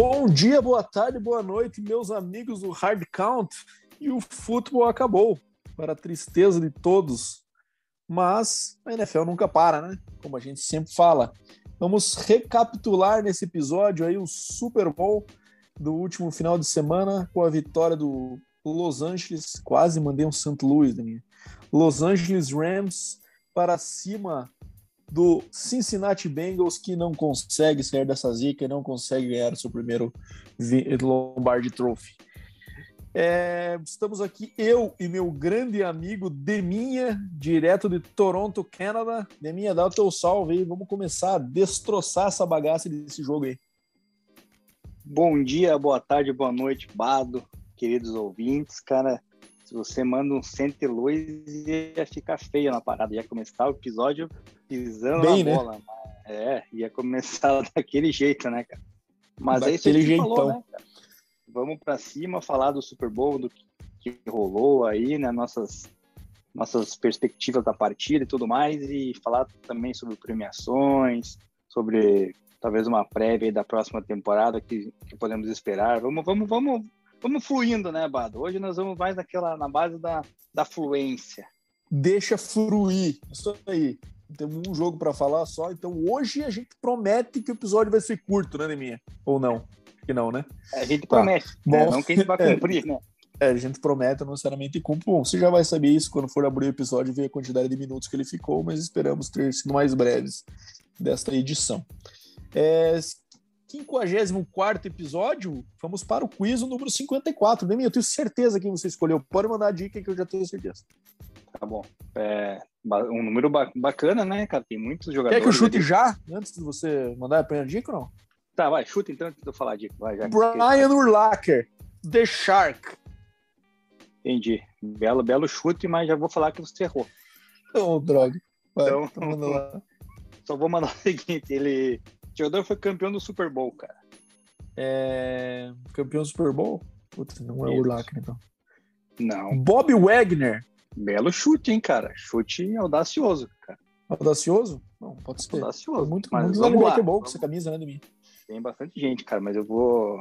Bom dia, boa tarde, boa noite, meus amigos do Hard Count. E o futebol acabou, para a tristeza de todos. Mas a NFL nunca para, né? Como a gente sempre fala. Vamos recapitular nesse episódio aí o Super Bowl do último final de semana com a vitória do Los Angeles, quase mandei um St. Louis da minha. Los Angeles Rams para cima do Cincinnati Bengals, que não consegue sair dessa zica e não consegue ganhar seu primeiro Lombardi Trophy. É, estamos aqui, eu e meu grande amigo Deminha, direto de Toronto, Canadá. Deminha, dá o teu salve aí, vamos começar a destroçar essa bagaça desse jogo aí. Bom dia, boa tarde, boa noite, Bado, queridos ouvintes. Cara, se você manda um Santa Luz, ia ficar feio na parada. Ia começar o episódio pisando Bem, na né? bola. É, ia começar daquele jeito, né, cara? Mas daquele é isso que jeitão. falou, né, cara? Vamos para cima, falar do Super Bowl, do que rolou aí, né? Nossas, nossas perspectivas da partida e tudo mais, e falar também sobre premiações, sobre talvez uma prévia da próxima temporada que, que podemos esperar. Vamos, vamos, vamos vamos fluindo, né, Bado? Hoje nós vamos mais naquela, na base da, da fluência. Deixa fluir. Isso aí. Temos um jogo para falar só, então hoje a gente promete que o episódio vai ser curto, né, Neminha? Ou não? Que não, né? É, a gente tá. promete, né? Bom, não que a gente vai cumprir, né? É, a gente promete, não necessariamente cumpre. Bom, você já vai saber isso quando for abrir o episódio e ver a quantidade de minutos que ele ficou, mas esperamos ter sido mais breves desta edição. É, 54 episódio, vamos para o quiz número 54. Demi, eu tenho certeza que você escolheu. Pode mandar a dica que eu já tenho certeza. Tá bom. É um número bacana, né, cara? Tem muitos jogadores. Quer que eu chute ali. já, antes de você mandar a primeira dica ou não? Tá, vai, chuta então antes de eu falar a dica. Vai, já Brian Urlacher, The Shark. Entendi. Belo, belo chute, mas já vou falar que você errou. Oh, droga. Vai, então, então só vou mandar o seguinte: ele jogador foi campeão do Super Bowl, cara. É... Campeão do Super Bowl? Putz, não é o Urlacher, então. Não. Bob Wagner. Belo chute, hein, cara? Chute audacioso, cara. Audacioso? Não, pode ser. Audacioso. Muito, mas muito vamos lá. É bom com essa camisa, né, de mim. Tem bastante gente, cara, mas eu vou,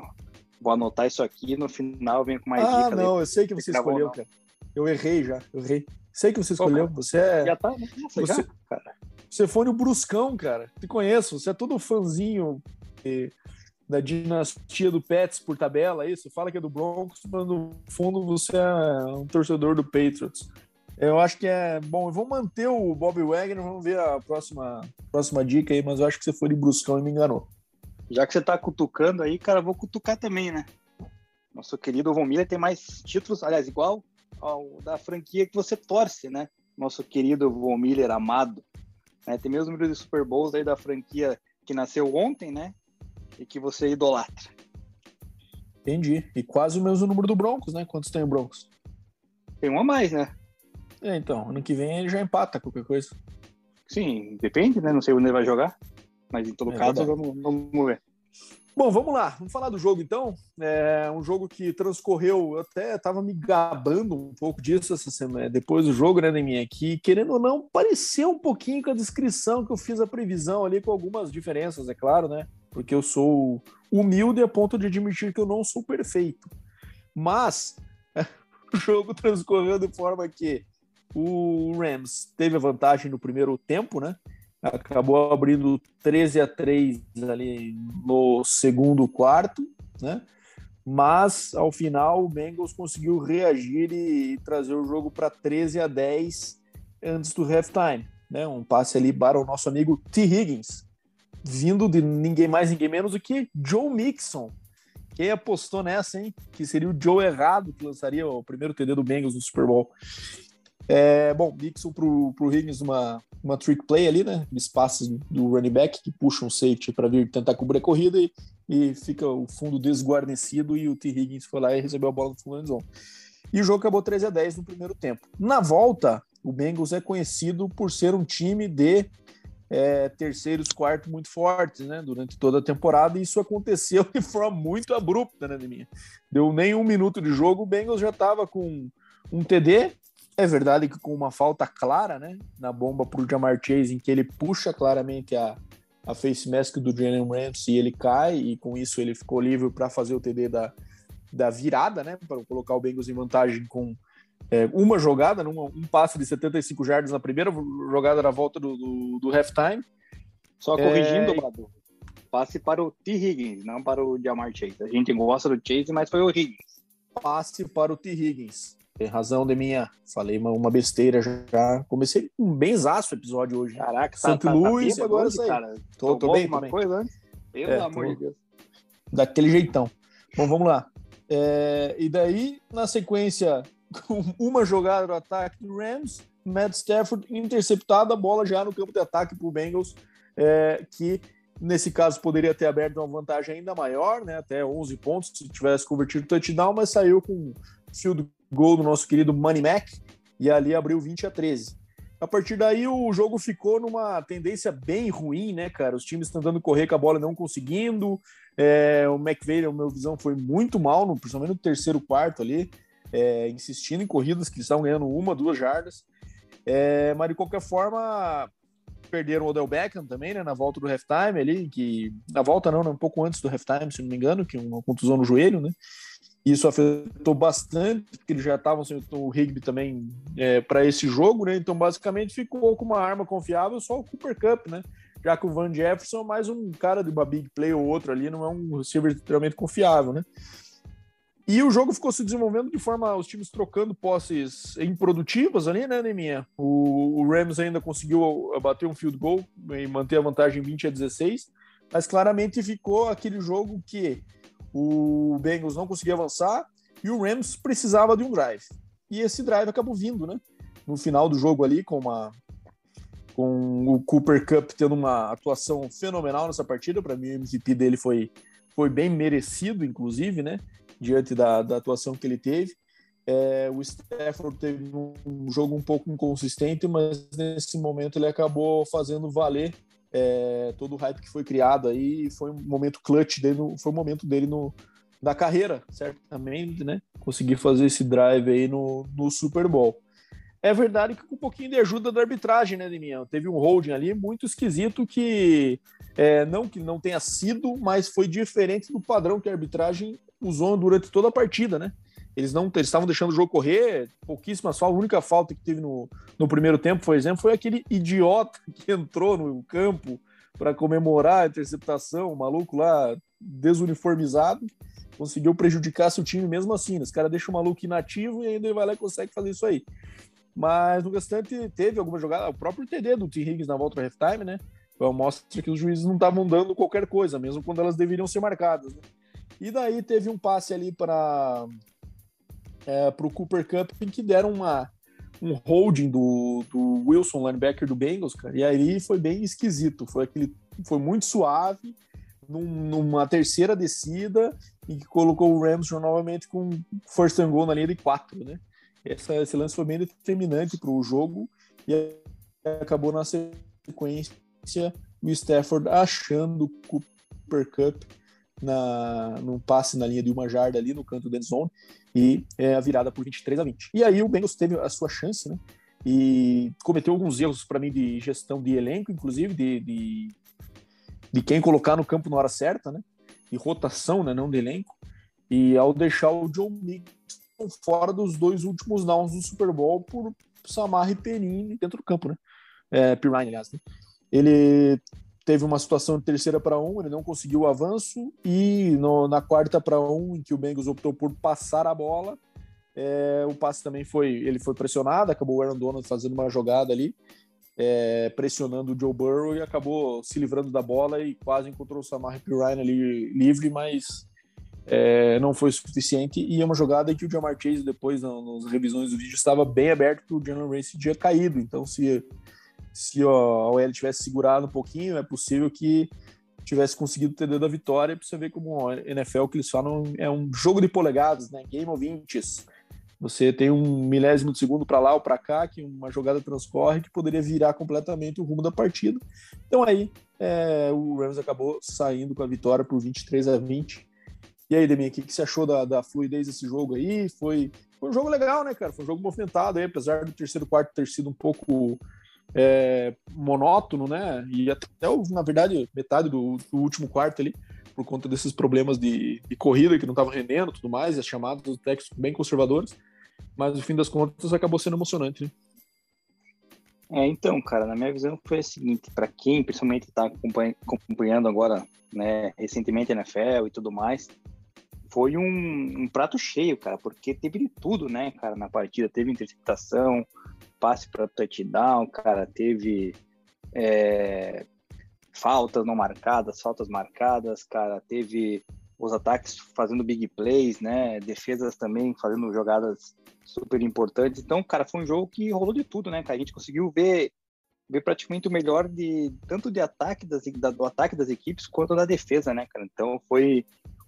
vou anotar isso aqui no final venho com mais ah, dicas. Ah, não, eu sei que você escolheu, cara. Eu errei já, eu errei. Sei que você escolheu, você é... Já tá, Nossa, você... já, cara. Você foi no Bruscão, cara. Te conheço, você é todo fãzinho da dinastia do Pets por tabela, é você fala que é do Broncos, mas no fundo você é um torcedor do Patriots. Eu acho que é bom. Vamos manter o Bob Wagner, vamos ver a próxima, próxima dica aí, mas eu acho que você foi de Bruscão e me enganou. Já que você tá cutucando aí, cara, vou cutucar também, né? Nosso querido Von Miller tem mais títulos, aliás, igual ao da franquia que você torce, né? Nosso querido Von Miller amado. Né? Tem mesmo número de Super Bowls aí da franquia que nasceu ontem, né? E que você idolatra. Entendi. E quase o mesmo número do Broncos, né? Quantos tem o Broncos? Tem um a mais, né? É, então, ano que vem ele já empata qualquer coisa. Sim, depende, né? Não sei onde ele vai jogar. Mas em todo é, caso, vamos, vamos ver. Bom, vamos lá, vamos falar do jogo então. É um jogo que transcorreu, eu até estava me gabando um pouco disso essa semana, depois do jogo, né, Neminha? Que querendo ou não, pareceu um pouquinho com a descrição que eu fiz a previsão ali, com algumas diferenças, é claro, né? Porque eu sou humilde a ponto de admitir que eu não sou perfeito. Mas o jogo transcorreu de forma que o Rams teve a vantagem no primeiro tempo, né? acabou abrindo 13 a 3 ali no segundo quarto, né? Mas ao final o Bengals conseguiu reagir e trazer o jogo para 13 a 10 antes do halftime, né? Um passe ali para o nosso amigo T. Higgins, vindo de ninguém mais, ninguém menos do que Joe Mixon. Quem apostou nessa, hein? Que seria o Joe errado que lançaria o primeiro TD do Bengals no Super Bowl. É, bom, Mixon pro, pro Higgins uma, uma trick play ali, né? Passes do running back que puxam um safety para vir tentar cobrir a corrida e, e fica o fundo desguarnecido e o T. Higgins foi lá e recebeu a bola no fundo da zone. E o jogo acabou 13 a 10 no primeiro tempo. Na volta, o Bengals é conhecido por ser um time de é, terceiros, quartos muito fortes, né? Durante toda a temporada, e isso aconteceu de forma muito abrupta, né, minha? Deu nem um minuto de jogo, o Bengals já estava com um TD, é verdade que com uma falta clara, né, na bomba para o Jamar Chase, em que ele puxa claramente a, a face mask do Jalen Ramsey e ele cai, e com isso ele ficou livre para fazer o TD da, da virada, né? Para colocar o Bengals em vantagem com é, uma jogada, num, um passe de 75 jardas na primeira jogada da volta do, do, do halftime. Só corrigindo, é... Badu, passe para o T. Higgins, não para o Jamar Chase. A gente gosta do Chase, mas foi o Higgins. Passe para o T. Higgins. Tem razão de minha. Falei uma, uma besteira já. Comecei com um bem zaço o episódio hoje. Caraca, Santo tá, Luís tá, tá agora isso aí. Cara. Tô, tô bem, uma coisa antes? Pelo é, amor tô... de Deus. Daquele jeitão. Bom, vamos lá. É, e daí, na sequência, uma jogada do ataque do Rams, Matt Stafford interceptado, a bola já no campo de ataque para o Bengals, é, que nesse caso poderia ter aberto uma vantagem ainda maior, né, até 11 pontos, se tivesse convertido o touchdown, mas saiu com field goal do nosso querido Money Mac, e ali abriu 20 a 13. A partir daí, o jogo ficou numa tendência bem ruim, né, cara? Os times tentando correr com a bola não conseguindo. É, o McVeigh, na minha visão, foi muito mal, no, principalmente no terceiro quarto ali, é, insistindo em corridas que estavam ganhando uma, duas jardas. É, mas de qualquer forma, perderam o Odell Beckham também, né, na volta do halftime ali, que na volta não, né, um pouco antes do halftime, se não me engano, que uma contusão no joelho, né? Isso afetou bastante, porque eles já estavam sem o Rigby também é, para esse jogo, né? Então, basicamente, ficou com uma arma confiável só o Cooper Cup, né? Já que o Van Jefferson é mais um cara de uma big play ou outro ali, não é um receiver extremamente confiável, né? E o jogo ficou se desenvolvendo de forma os times trocando posses improdutivas ali, né, Neminha? O, o Rams ainda conseguiu bater um field goal e manter a vantagem 20 a 16, mas claramente ficou aquele jogo que o Bengals não conseguia avançar e o Rams precisava de um drive. E esse drive acabou vindo, né? No final do jogo ali, com uma com o Cooper Cup tendo uma atuação fenomenal nessa partida. Para mim, o MVP dele foi, foi bem merecido, inclusive, né? Diante da, da atuação que ele teve. É, o Stafford teve um jogo um pouco inconsistente, mas nesse momento ele acabou fazendo valer é, todo o hype que foi criado aí foi um momento clutch dele, foi um momento dele no, na carreira, certamente, né? Conseguir fazer esse drive aí no, no Super Bowl. É verdade que com um pouquinho de ajuda da arbitragem, né, Demian? Teve um holding ali muito esquisito que é, não que não tenha sido, mas foi diferente do padrão que a arbitragem usou durante toda a partida, né? Eles não eles estavam deixando o jogo correr, pouquíssimas faltas. A única falta que teve no, no primeiro tempo, por exemplo, foi aquele idiota que entrou no campo para comemorar a interceptação, o maluco lá desuniformizado, conseguiu prejudicar seu time mesmo assim. Né? Os caras deixam o maluco inativo e ainda ele vai lá e consegue fazer isso aí. Mas no restante teve alguma jogada, o próprio TD do T. Higgins na volta do halftime, né? Mostra que os juízes não estavam dando qualquer coisa, mesmo quando elas deveriam ser marcadas. Né? E daí teve um passe ali para é, o Cooper Cup em que deram uma, um holding do, do Wilson, linebacker do Bengals, cara, e aí foi bem esquisito. Foi aquele, foi muito suave, num, numa terceira descida, e que colocou o Rams novamente com first and goal na linha de quatro, né? Essa, esse lance foi bem determinante para o jogo e acabou na sequência o Stafford achando o Cooper Cup na, num passe na linha de uma jarda ali no canto da zone e é, a virada por 23 a 20. E aí o Bengals teve a sua chance, né? E cometeu alguns erros para mim de gestão de elenco, inclusive de, de, de, quem colocar no campo na hora certa, né? De rotação, né? Não de elenco. E ao deixar o John Mixon fora dos dois últimos downs do Super Bowl por Samar e Perini dentro do campo, né? É, Pirine, aliás, né? Ele teve uma situação de terceira para um, ele não conseguiu o avanço, e no, na quarta para um, em que o Bengals optou por passar a bola, é, o passe também foi, ele foi pressionado, acabou o Aaron Donald fazendo uma jogada ali, é, pressionando o Joe Burrow e acabou se livrando da bola e quase encontrou o Samar Pirine ali livre, mas é, não foi suficiente. E é uma jogada que o Jamar Chase, depois, nas revisões do vídeo, estava bem aberto que o Jalen Race tinha caído. Então, se se a OL tivesse segurado um pouquinho, é possível que tivesse conseguido ter dado a vitória. Para você ver como a NFL que eles falam é um jogo de polegadas, né? Game of inches. Você tem um milésimo de segundo para lá ou para cá, que uma jogada transcorre que poderia virar completamente o rumo da partida. Então aí é, o Rams acabou saindo com a vitória por 23 a 20. E aí, Demi, o que, que você achou da, da fluidez desse jogo aí? Foi, foi um jogo legal, né, cara? Foi um jogo movimentado aí, apesar do terceiro quarto ter sido um pouco é, monótono, né? E até, na verdade, metade do, do, último quarto ali, por conta desses problemas de, de corrida que não estavam rendendo tudo mais, e as chamadas do técnico bem conservadores. Mas no fim das contas acabou sendo emocionante, né? É, então, cara, na minha visão foi a seguinte, para quem principalmente está acompanhando agora, né, recentemente a NFL e tudo mais, foi um, um, prato cheio, cara, porque teve de tudo, né, cara, na partida. Teve interceptação, passe para touchdown, cara, teve é, faltas não marcadas, faltas marcadas, cara, teve os ataques fazendo big plays, né, defesas também fazendo jogadas super importantes. Então, cara, foi um jogo que rolou de tudo, né, cara? A gente conseguiu ver, ver praticamente o melhor de tanto de ataque das, da, do ataque das equipes quanto da defesa, né, cara? Então, foi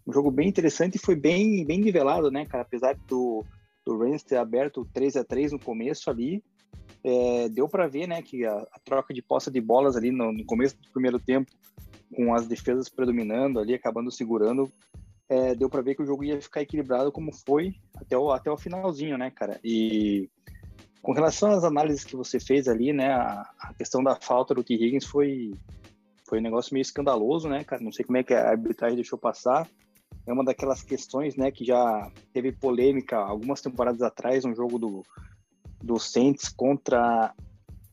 um jogo bem interessante e foi bem, bem nivelado, né, cara? Apesar do, do Rams ter aberto 3 a 3 no começo ali, é, deu para ver, né, que a, a, troca de posse de bolas ali no, no começo do primeiro tempo, com as defesas predominando ali, acabando segurando, é, deu para ver que o jogo ia ficar equilibrado como foi até o, até o finalzinho, né, cara? E com relação às análises que você fez ali, né, a, a questão da falta do T. Higgins foi, foi um negócio meio escandaloso, né, cara? Não sei como é que a arbitragem deixou passar. É uma daquelas questões, né, que já teve polêmica algumas temporadas atrás, um jogo do, do Saints contra.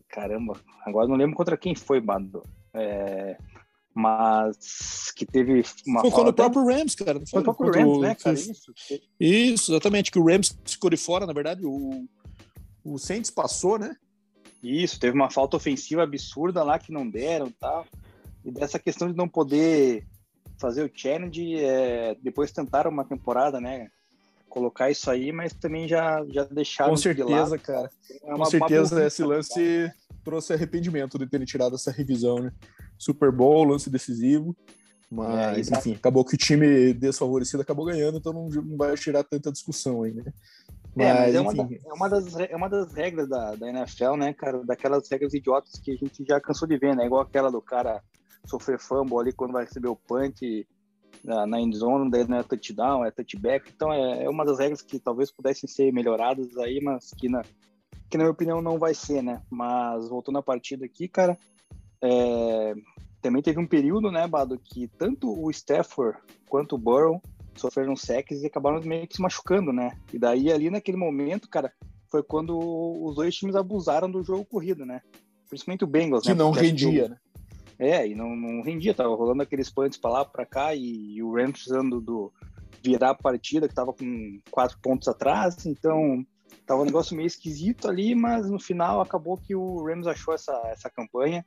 Caramba, agora não lembro contra quem foi, Bado. É, mas que teve uma foi falta... o próprio Rams, cara. Foi o próprio Rams, né, cara? Isso. Isso, exatamente, que o Rams ficou de fora, na verdade, o, o Saints passou, né? Isso, teve uma falta ofensiva absurda lá que não deram e tal. E dessa questão de não poder fazer o challenge, é, depois tentaram uma temporada, né? Colocar isso aí, mas também já, já deixaram Com certeza, de cara. É uma, Com certeza esse lance trouxe arrependimento de terem tirado essa revisão, né? Super Bowl, lance decisivo. Mas, é, enfim, acabou que o time desfavorecido acabou ganhando, então não, não vai tirar tanta discussão aí, né? Mas, é, mas é, uma da, é, uma das, é uma das regras da, da NFL, né, cara? Daquelas regras idiotas que a gente já cansou de ver, né? Igual aquela do cara sofrer fumble ali quando vai receber o punch na, na endzone, daí não é touchdown, é touchback. Então é, é uma das regras que talvez pudessem ser melhoradas aí, mas que na, que na minha opinião não vai ser, né? Mas voltando à partida aqui, cara, é, também teve um período, né, Bado, que tanto o Stafford quanto o Burrow sofreram sacks e acabaram meio que se machucando, né? E daí ali naquele momento, cara, foi quando os dois times abusaram do jogo corrido, né? Principalmente o Bengals, que né? não rendia, né? É, e não, não rendia, tava rolando aqueles punts para lá, para cá, e, e, o Rams precisando do virar a partida, que tava com quatro pontos atrás, então tava um negócio meio esquisito ali, mas no final acabou que o Rams achou essa, essa campanha.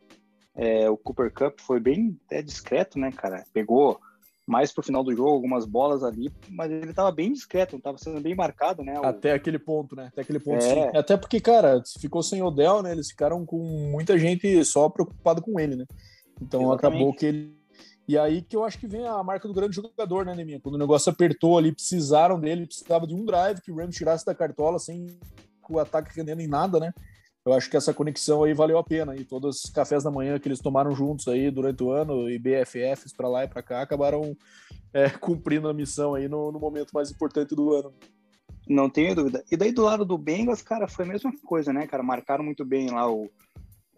É, o Cooper Cup foi bem até discreto, né, cara? Pegou mais pro final do jogo algumas bolas ali, mas ele tava bem discreto, não tava sendo bem marcado, né? O... Até aquele ponto, né? Até aquele ponto, é... Até porque, cara, ficou sem Odell, né? Eles ficaram com muita gente só preocupado com ele, né? Então Exatamente. acabou que ele. E aí que eu acho que vem a marca do grande jogador, né, Neminha? Quando o negócio apertou ali, precisaram dele, precisava de um drive que o Rams tirasse da cartola sem o ataque rendendo em nada, né? Eu acho que essa conexão aí valeu a pena. E todos os cafés da manhã que eles tomaram juntos aí durante o ano, e BFFs para lá e para cá, acabaram é, cumprindo a missão aí no, no momento mais importante do ano. Não tenho dúvida. E daí do lado do Bengals, cara, foi a mesma coisa, né, cara? Marcaram muito bem lá o,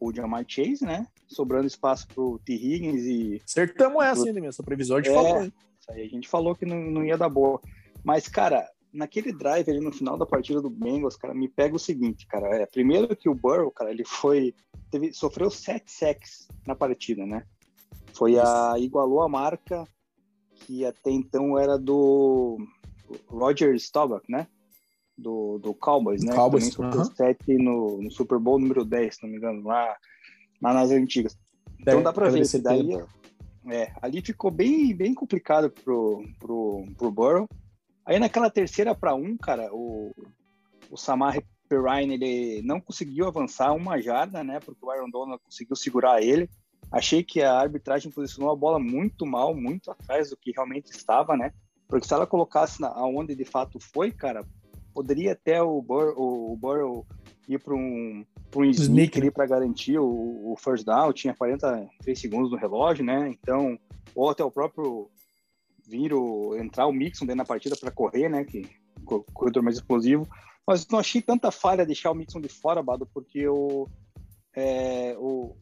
o Jamar Chase, né? Sobrando espaço pro T. Higgins e. Acertamos essa ainda, essa previsão de é, falou. Isso aí a gente falou que não, não ia dar boa. Mas, cara, naquele drive ali no final da partida do Bengals, cara, me pega o seguinte, cara. É, primeiro que o Burrow, cara, ele foi. Teve, sofreu sete sacks na partida, né? Foi a. igualou a marca que até então era do Roger Staubach, né? Do, do Cowboys, né? Cowboys, também uh -huh. 7 no, no, Super Bowl número 10, se não me engano, lá, lá nas antigas. Então dá para ver, esse daí é, ali ficou bem, bem complicado pro, pro, pro Burrow. Aí naquela terceira para um, cara, o, o Samar Perrine, ele não conseguiu avançar uma jarda, né? Porque o Aaron Donald conseguiu segurar ele. Achei que a arbitragem posicionou a bola muito mal, muito atrás do que realmente estava, né? Porque se ela colocasse na, aonde de fato foi, cara, poderia até o, Bur o, Burrow ir para um, um sneak ali para garantir o, o, first down, tinha 43 segundos no relógio, né? Então, ou até o próprio vir o, entrar o Mixon dentro da partida para correr, né? Que corredor mais explosivo. Mas não achei tanta falha deixar o Mixon de fora, Bado, porque o, é, o,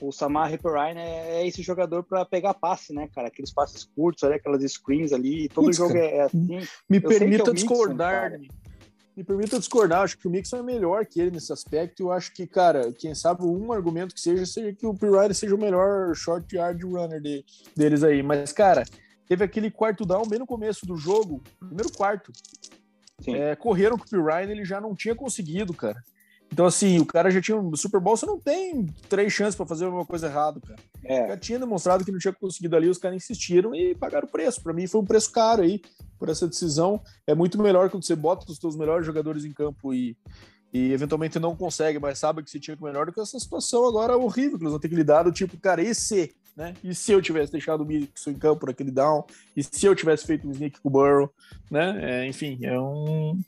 o Samar Ripperine é, é esse jogador para pegar passe, né, cara? Aqueles passes curtos, ali, aquelas screens ali, todo jogo cara, é assim. Me permita é discordar. Mixon, me permita discordar, acho que o Mixon é melhor que ele nesse aspecto. Eu acho que, cara, quem sabe um argumento que seja, seja que o Pirine seja o melhor short yard runner de, deles aí. Mas, cara, teve aquele quarto down bem no começo do jogo, primeiro quarto. É, correram com o Pirine, ele já não tinha conseguido, cara. Então, assim, o cara já tinha. No Super Bowl, você não tem três chances para fazer alguma coisa errada, cara. É. Já tinha demonstrado que não tinha conseguido ali, os caras insistiram e pagaram o preço. Para mim, foi um preço caro aí por essa decisão. É muito melhor quando você bota os seus melhores jogadores em campo e, e eventualmente não consegue, mas sabe que você tinha que melhor do que essa situação agora horrível que eles vão ter que lidar do tipo, cara, e se, né? E se eu tivesse deixado o Mixon em campo naquele down? E se eu tivesse feito um sneak com o Burrow, né? É, enfim, é um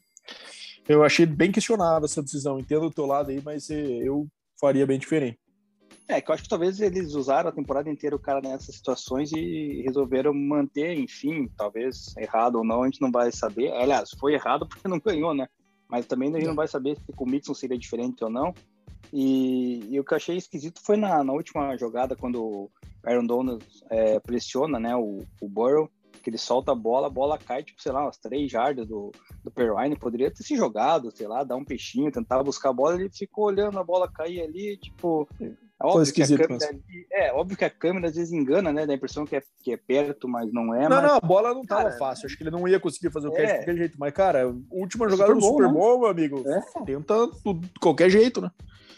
eu achei bem questionável essa decisão. Entendo o teu lado aí, mas eh, eu faria bem diferente. É, que eu acho que talvez eles usaram a temporada inteira o cara nessas situações e resolveram manter, enfim, talvez errado ou não, a gente não vai saber. Aliás, foi errado porque não ganhou, né? Mas também a gente não vai saber se com o Mixon seria diferente ou não. E, e, o que eu achei esquisito foi na, na última jogada, quando o Aaron Donald é, pressiona né, o, o Burrow, que ele solta a bola, a bola cai, tipo, sei lá, umas três jardas do, do Perrine, poderia ter se jogado, sei lá, dar um peixinho, tentar buscar a bola, ele ficou olhando a bola cair ali, tipo... É óbvio, que a câmera, é óbvio que a câmera às vezes engana, né? Dá a impressão que é, que é perto, mas não é. Não, mas... não, a bola não tava cara, fácil. Acho que ele não ia conseguir fazer o catch é. de qualquer jeito. Mas, cara, última jogada Super do Super Bowl, né? meu amigo, é. tenta de qualquer jeito, né?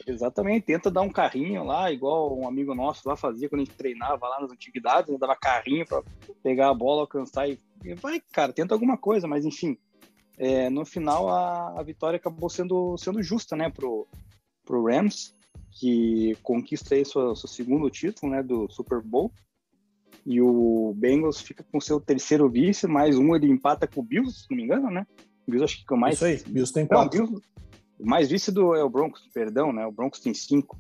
Exatamente, tenta dar um carrinho lá, igual um amigo nosso lá fazia quando a gente treinava lá nas antiguidades, né? dava carrinho para pegar a bola, alcançar e, e, vai, cara, tenta alguma coisa, mas enfim, é, no final a, a, vitória acabou sendo, sendo justa, né, pro, pro Rams, que conquista aí seu, seu segundo título, né, do Super Bowl, e o Bengals fica com seu terceiro vice, mais um ele empata com o Bills, se não me engano, né? O Bills acho que fica mais... Isso aí, Bills tem quatro. Não, Bills, o mais vice do é o Broncos, perdão, né? O Broncos tem cinco.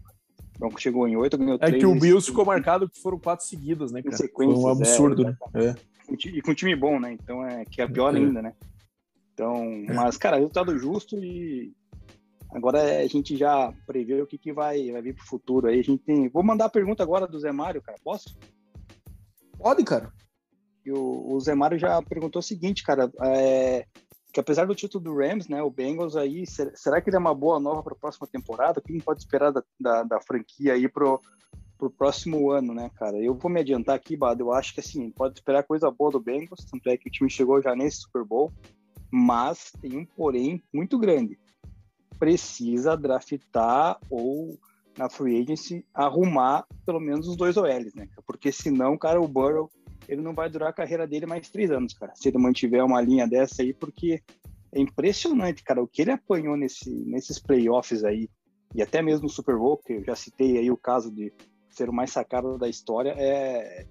O Broncos chegou em oito, ganhou três. É que o Bills ficou marcado que foram quatro seguidas, né, cara? Foi um absurdo, é, né? É. E com time bom, né? Então é que é pior é. ainda, né? Então, é. mas, cara, resultado justo e agora a gente já prevê o que, que vai, vai vir pro futuro aí. A gente tem. Vou mandar a pergunta agora do Zé Mário, cara. Posso? Pode, cara. E o, o Zé Mário já perguntou o seguinte, cara. É, que apesar do título do Rams, né, o Bengals aí, será que ele é uma boa nova para a próxima temporada? O que pode esperar da, da, da franquia aí pro, pro próximo ano, né, cara? Eu vou me adiantar aqui, Bado, eu acho que assim, pode esperar coisa boa do Bengals, tanto é que o time chegou já nesse Super Bowl, mas tem um porém muito grande. Precisa draftar ou na free agency arrumar pelo menos os dois OLs, né? Porque senão, cara, o Burrow ele não vai durar a carreira dele mais três anos, cara. Se ele mantiver uma linha dessa aí, porque é impressionante, cara, o que ele apanhou nesse, nesses playoffs aí, e até mesmo no Super Bowl, que eu já citei aí o caso de ser o mais sacado da história, é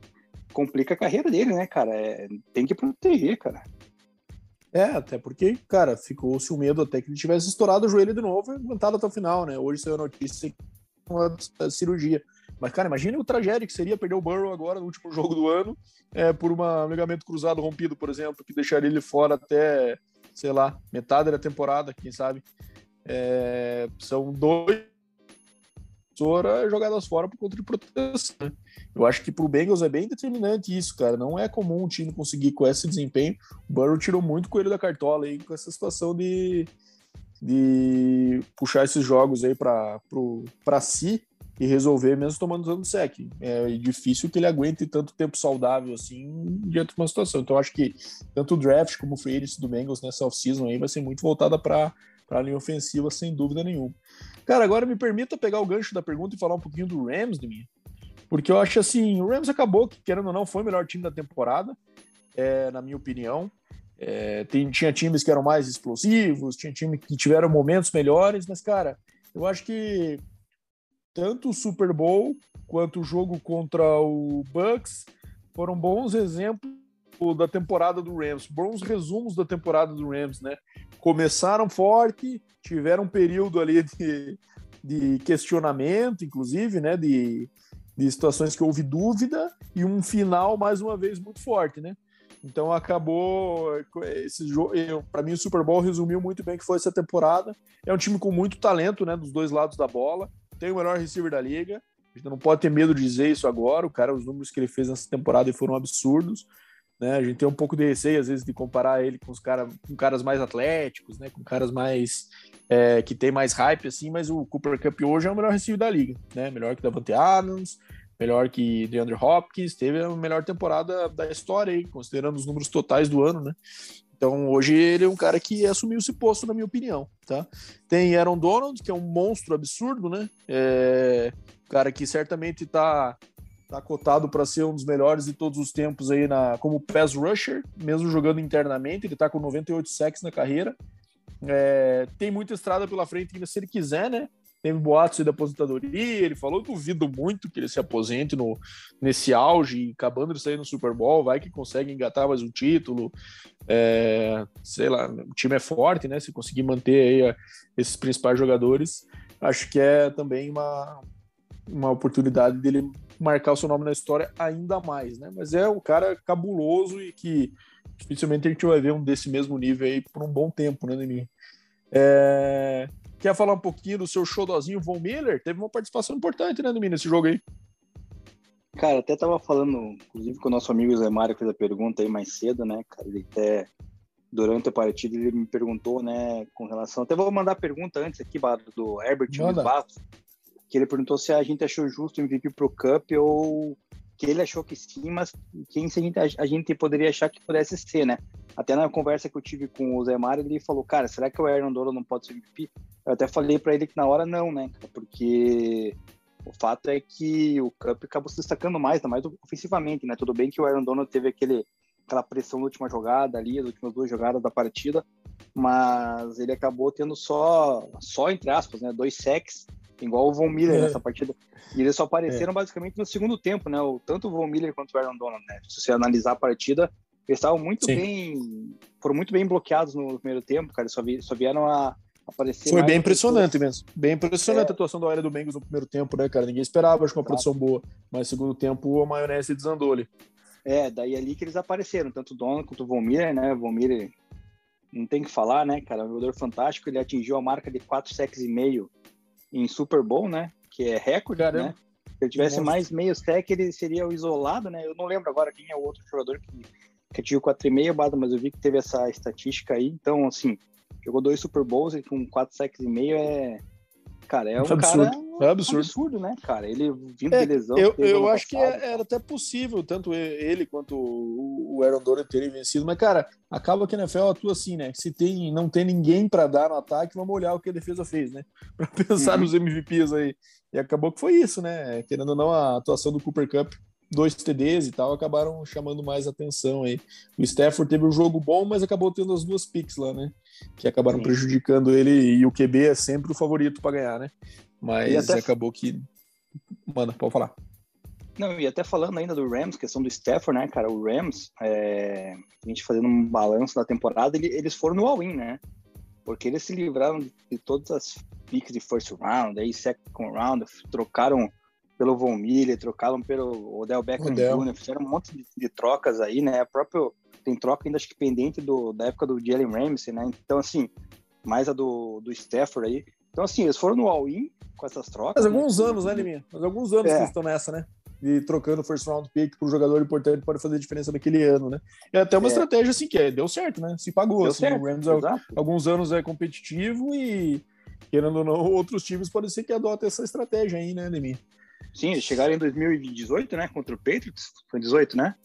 complica a carreira dele, né, cara? É, tem que proteger, cara. É, até porque, cara, ficou-se o medo até que ele tivesse estourado o joelho de novo e aguentado até o final, né? Hoje saiu a notícia uma cirurgia. Mas, cara, imagine o tragédia que seria perder o Burrow agora no último jogo do ano é, por um ligamento cruzado rompido, por exemplo, que deixaria ele fora até, sei lá, metade da temporada, quem sabe. É, são dois jogadas fora por conta de proteção. Né? Eu acho que para o Bengals é bem determinante isso, cara. Não é comum um time conseguir com esse desempenho. O Burrow tirou muito coelho da cartola aí com essa situação de, de puxar esses jogos aí para si e resolver mesmo tomando dano sec. É difícil que ele aguente tanto tempo saudável assim diante de uma situação. Então acho que tanto o draft como o free agency do Bengals nessa off-season aí vai ser muito voltada para a linha ofensiva, sem dúvida nenhuma. Cara, agora me permita pegar o gancho da pergunta e falar um pouquinho do Rams de mim. Porque eu acho assim, o Rams acabou, que querendo ou não, foi o melhor time da temporada, é, na minha opinião. É, tem, tinha times que eram mais explosivos, tinha times que tiveram momentos melhores, mas, cara, eu acho que tanto o Super Bowl quanto o jogo contra o Bucks foram bons exemplos da temporada do Rams, bons resumos da temporada do Rams, né? Começaram forte, tiveram um período ali de, de questionamento, inclusive, né? De, de situações que houve dúvida e um final, mais uma vez, muito forte, né? Então acabou esse jogo. Para mim, o Super Bowl resumiu muito bem que foi essa temporada. É um time com muito talento, né? Dos dois lados da bola. Tem o melhor receiver da liga. A gente não pode ter medo de dizer isso agora. O cara, os números que ele fez nessa temporada foram absurdos. Né? A gente tem um pouco de receio, às vezes, de comparar ele com os cara, com caras mais atléticos, né? com caras mais é, que tem mais hype, assim, mas o Cooper Cup hoje é o melhor receiver da liga, né? Melhor que Davante Adams, melhor que DeAndre Hopkins, teve a melhor temporada da história aí, considerando os números totais do ano, né? Então, hoje ele é um cara que assumiu esse posto, na minha opinião, tá? Tem Aaron Donald, que é um monstro absurdo, né? É, cara que certamente está tá cotado para ser um dos melhores de todos os tempos aí na, como pass rusher, mesmo jogando internamente, ele está com 98 sacks na carreira. É, tem muita estrada pela frente ainda se ele quiser, né? Teve boatos da aposentadoria, ele falou, duvido muito que ele se aposente no, nesse auge, acabando de sair no Super Bowl, vai que consegue engatar mais um título, é, sei lá, o time é forte, né, se conseguir manter aí esses principais jogadores, acho que é também uma, uma oportunidade dele marcar o seu nome na história ainda mais, né? Mas é um cara cabuloso e que dificilmente a gente vai ver um desse mesmo nível aí por um bom tempo, né, Neninho? É... Quer falar um pouquinho do seu showzinho Von Miller? Teve uma participação importante, né, Neninho, nesse jogo aí. Cara, até tava falando, inclusive com o nosso amigo Zé Mário, que fez a pergunta aí mais cedo, né, cara, ele até durante a partida ele me perguntou, né, com relação, até vou mandar a pergunta antes aqui, do Herbert. Bastos, que ele perguntou se a gente achou justo o MVP pro Cup ou que ele achou que sim, mas quem a gente, a gente poderia achar que pudesse ser, né? Até na conversa que eu tive com o Zé Mário, ele falou, cara, será que o Aaron Donald não pode ser MVP? Eu até falei para ele que na hora não, né? Porque o fato é que o Cup acabou se destacando mais, mais ofensivamente, né? Tudo bem que o Aaron Donald teve aquele, aquela pressão na última jogada ali, as últimas duas jogadas da partida, mas ele acabou tendo só, só entre aspas, né? Dois sacks igual o Von Miller é. nessa partida. E eles só apareceram é. basicamente no segundo tempo, né? O, tanto o Von Miller quanto o Aaron Donald, né? Se você analisar a partida, eles estavam muito Sim. bem, foram muito bem bloqueados no primeiro tempo, cara. Só, vi, só vieram a aparecer. Foi bem impressionante mesmo. Bem impressionante é. a atuação da área do Bengals no primeiro tempo, né, cara? Ninguém esperava, acho que uma produção boa. Mas no segundo tempo a maionese desandou ali. É, daí ali que eles apareceram, tanto o Donald quanto o Von Miller, né? O Von Miller não tem que falar, né, cara? Um jogador fantástico, ele atingiu a marca de 4 sacks e meio em Super Bowl, né? Que é recorde, Caramba. né? Se ele tivesse Nossa. mais meio sec, ele seria o isolado, né? Eu não lembro agora quem é o outro jogador que atingiu 4,5, mas eu vi que teve essa estatística aí. Então, assim, jogou dois Super Bowls e com 4 secs e meio é, Cara, é um absurdo. cara é absurdo. absurdo, né, cara? Ele vindo é, de lesão. Eu, eu acho passado, que é, era até possível, tanto ele quanto o Aaron Donald terem vencido, mas, cara, acaba que a NFL atua assim, né? Se tem, não tem ninguém para dar no ataque, vamos olhar o que a defesa fez, né? Para pensar uhum. nos MVPs aí. E acabou que foi isso, né? Querendo ou não, a atuação do Cooper Cup dois TDs e tal, acabaram chamando mais atenção aí. O Stafford teve um jogo bom, mas acabou tendo as duas picks lá, né? Que acabaram Sim. prejudicando ele e o QB é sempre o favorito para ganhar, né? Mas até... acabou que. Manda, pode falar. Não, e até falando ainda do Rams, questão do Stafford, né, cara? O Rams, é... a gente fazendo um balanço da temporada, ele, eles foram no all-in, né? Porque eles se livraram de, todas as picks de first round, aí second round, trocaram pelo Von Miller, trocaram pelo Odell Beckham Odell. Jr., fizeram um monte de, de, trocas aí, né? A próprio, tem troca ainda acho que pendente do, da época do Jalen Ramsey, né? Então, assim, mais a do, do Stafford aí. Então, assim, eles foram no all-in com essas trocas. Faz alguns né? anos, né, Liminha? Faz alguns anos é. que eles estão nessa, né? E trocando first round pick para um jogador importante pode fazer diferença naquele ano, né? E até uma é. estratégia assim que é, deu certo, né? Se pagou. Deu assim, certo. O Rams há alguns anos é competitivo e, querendo ou não, outros times podem ser que adotem essa estratégia aí, né, Liminha? Sim, eles chegaram em 2018, né? Contra o Patriots. Foi 18, né?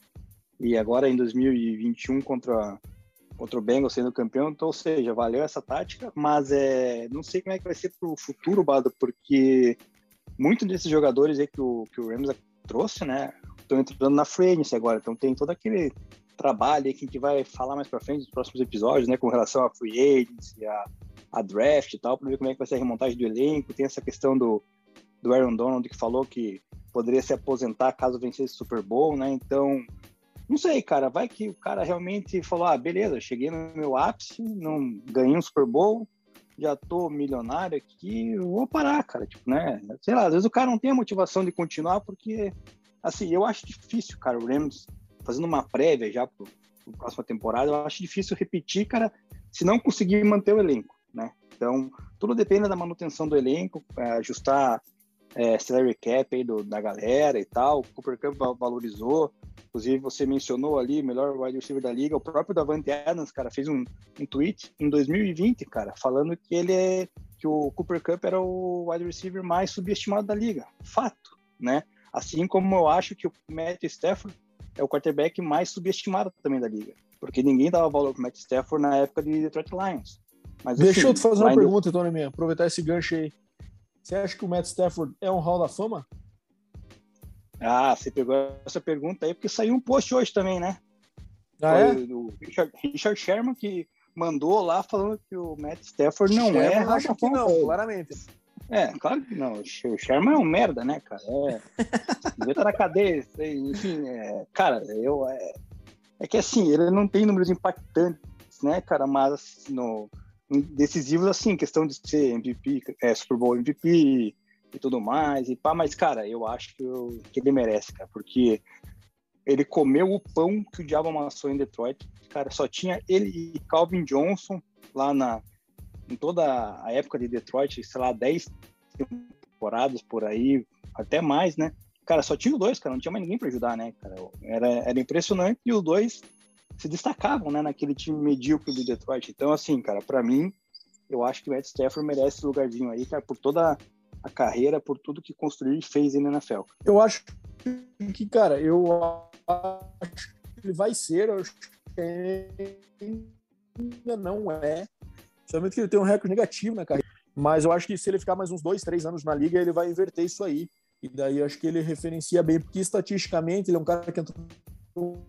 E agora em 2021 contra, contra o Bengals sendo campeão. Então, ou seja, valeu essa tática, mas é, não sei como é que vai ser pro futuro, Bado, porque muitos desses jogadores aí que o, que o Rams trouxe, né? Estão entrando na free agora. Então tem todo aquele trabalho aí que a gente vai falar mais para frente nos próximos episódios, né? Com relação a free agents, a, a draft e tal, para ver como é que vai ser a remontagem do elenco. Tem essa questão do do Aaron Donald que falou que poderia se aposentar caso vencesse Super Bowl, né? Então, não sei, cara, vai que o cara realmente falou: "Ah, beleza, cheguei no meu ápice, não ganhei um Super Bowl, já tô milionário aqui, vou parar, cara, tipo, né? Sei lá, às vezes o cara não tem a motivação de continuar porque assim, eu acho difícil, cara, o Rams fazendo uma prévia já para a próxima temporada, eu acho difícil repetir, cara, se não conseguir manter o elenco, né? Então, tudo depende da manutenção do elenco, é, ajustar é, salary cap aí do, da galera e tal. O Cooper Cup valorizou. Inclusive, você mencionou ali, melhor wide receiver da liga. O próprio Davante Adams, cara, fez um, um tweet em 2020, cara, falando que ele é que o Cooper Cup era o wide receiver mais subestimado da liga. Fato, né? Assim como eu acho que o Matt Stafford é o quarterback mais subestimado também da liga, porque ninguém dava valor pro Matt Stafford na época de Detroit Lions. Mas, Deixa assim, eu te fazer uma pergunta, Tony Minha, aproveitar esse gancho aí. Você acha que o Matt Stafford é um Hall da Fama? Ah, você pegou essa pergunta aí porque saiu um post hoje também, né? Ah, é? do Richard, Richard, Sherman que mandou lá falando que o Matt Stafford não é Sherman é. Acho que não, claramente. É, claro que não. O Sherman é um merda, né, cara? É, devia estar na cadeia. Enfim, é, cara, eu. É, é que assim, ele não tem números impactantes, né, cara? Mas no, decisivos, assim, questão de ser MVP, é, Super Bowl MVP e, tudo mais, e pá, mas, cara, eu acho que, eu, que ele merece, cara, porque ele comeu o pão que o diabo amassou em Detroit, cara, só tinha ele e Calvin Johnson lá na, em toda a época de Detroit, sei lá, 10 temporadas por aí, até mais, né? Cara, só tinha os dois, cara, não tinha mais ninguém para ajudar, né, cara? Era, era impressionante e os dois se destacavam, né, naquele time medíocre do Detroit. Então, assim, cara, para mim, eu acho que o Matt Stafford merece esse lugarzinho aí, cara, por toda a carreira, por tudo que construiu e fez na NFL. Eu acho que, cara, eu acho que ele vai ser, eu acho que ainda não é. Somente que ele tem um recorde negativo na carreira. Mas eu acho que se ele ficar mais uns dois, três anos na liga, ele vai inverter isso aí. E daí eu acho que ele referencia bem, porque estatisticamente ele é um cara que entrou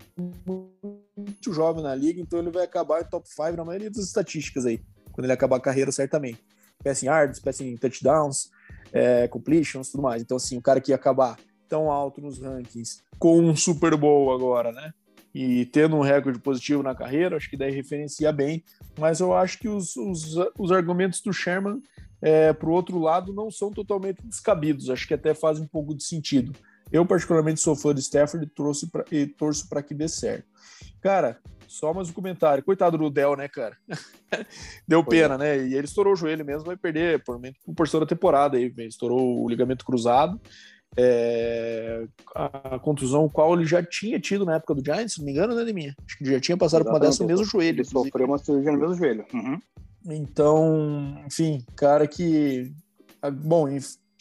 muito jovem na liga, então ele vai acabar top 5 na maioria das estatísticas aí, quando ele acabar a carreira, certamente. Passing yards, passing touchdowns, é, completions, tudo mais. Então, assim, o cara que ia acabar tão alto nos rankings, com um Super Bowl agora, né? E tendo um recorde positivo na carreira, acho que daí referencia bem. Mas eu acho que os, os, os argumentos do Sherman é, para o outro lado não são totalmente descabidos. Acho que até fazem um pouco de sentido. Eu, particularmente, sou fã de Stafford e, trouxe pra, e torço para que dê certo. Cara, só mais um comentário. Coitado do Dell, né, cara? Deu pena, né? E ele estourou o joelho mesmo, vai perder por, por porção da temporada aí. Estourou o ligamento cruzado. É, a contusão qual ele já tinha tido na época do Giants, se não me engano, né, Deminha? Acho que já tinha passado Exatamente. por uma dessa no mesmo joelho. Ele sofreu uma cirurgia no mesmo joelho. Uhum. Então, enfim, cara que. Bom,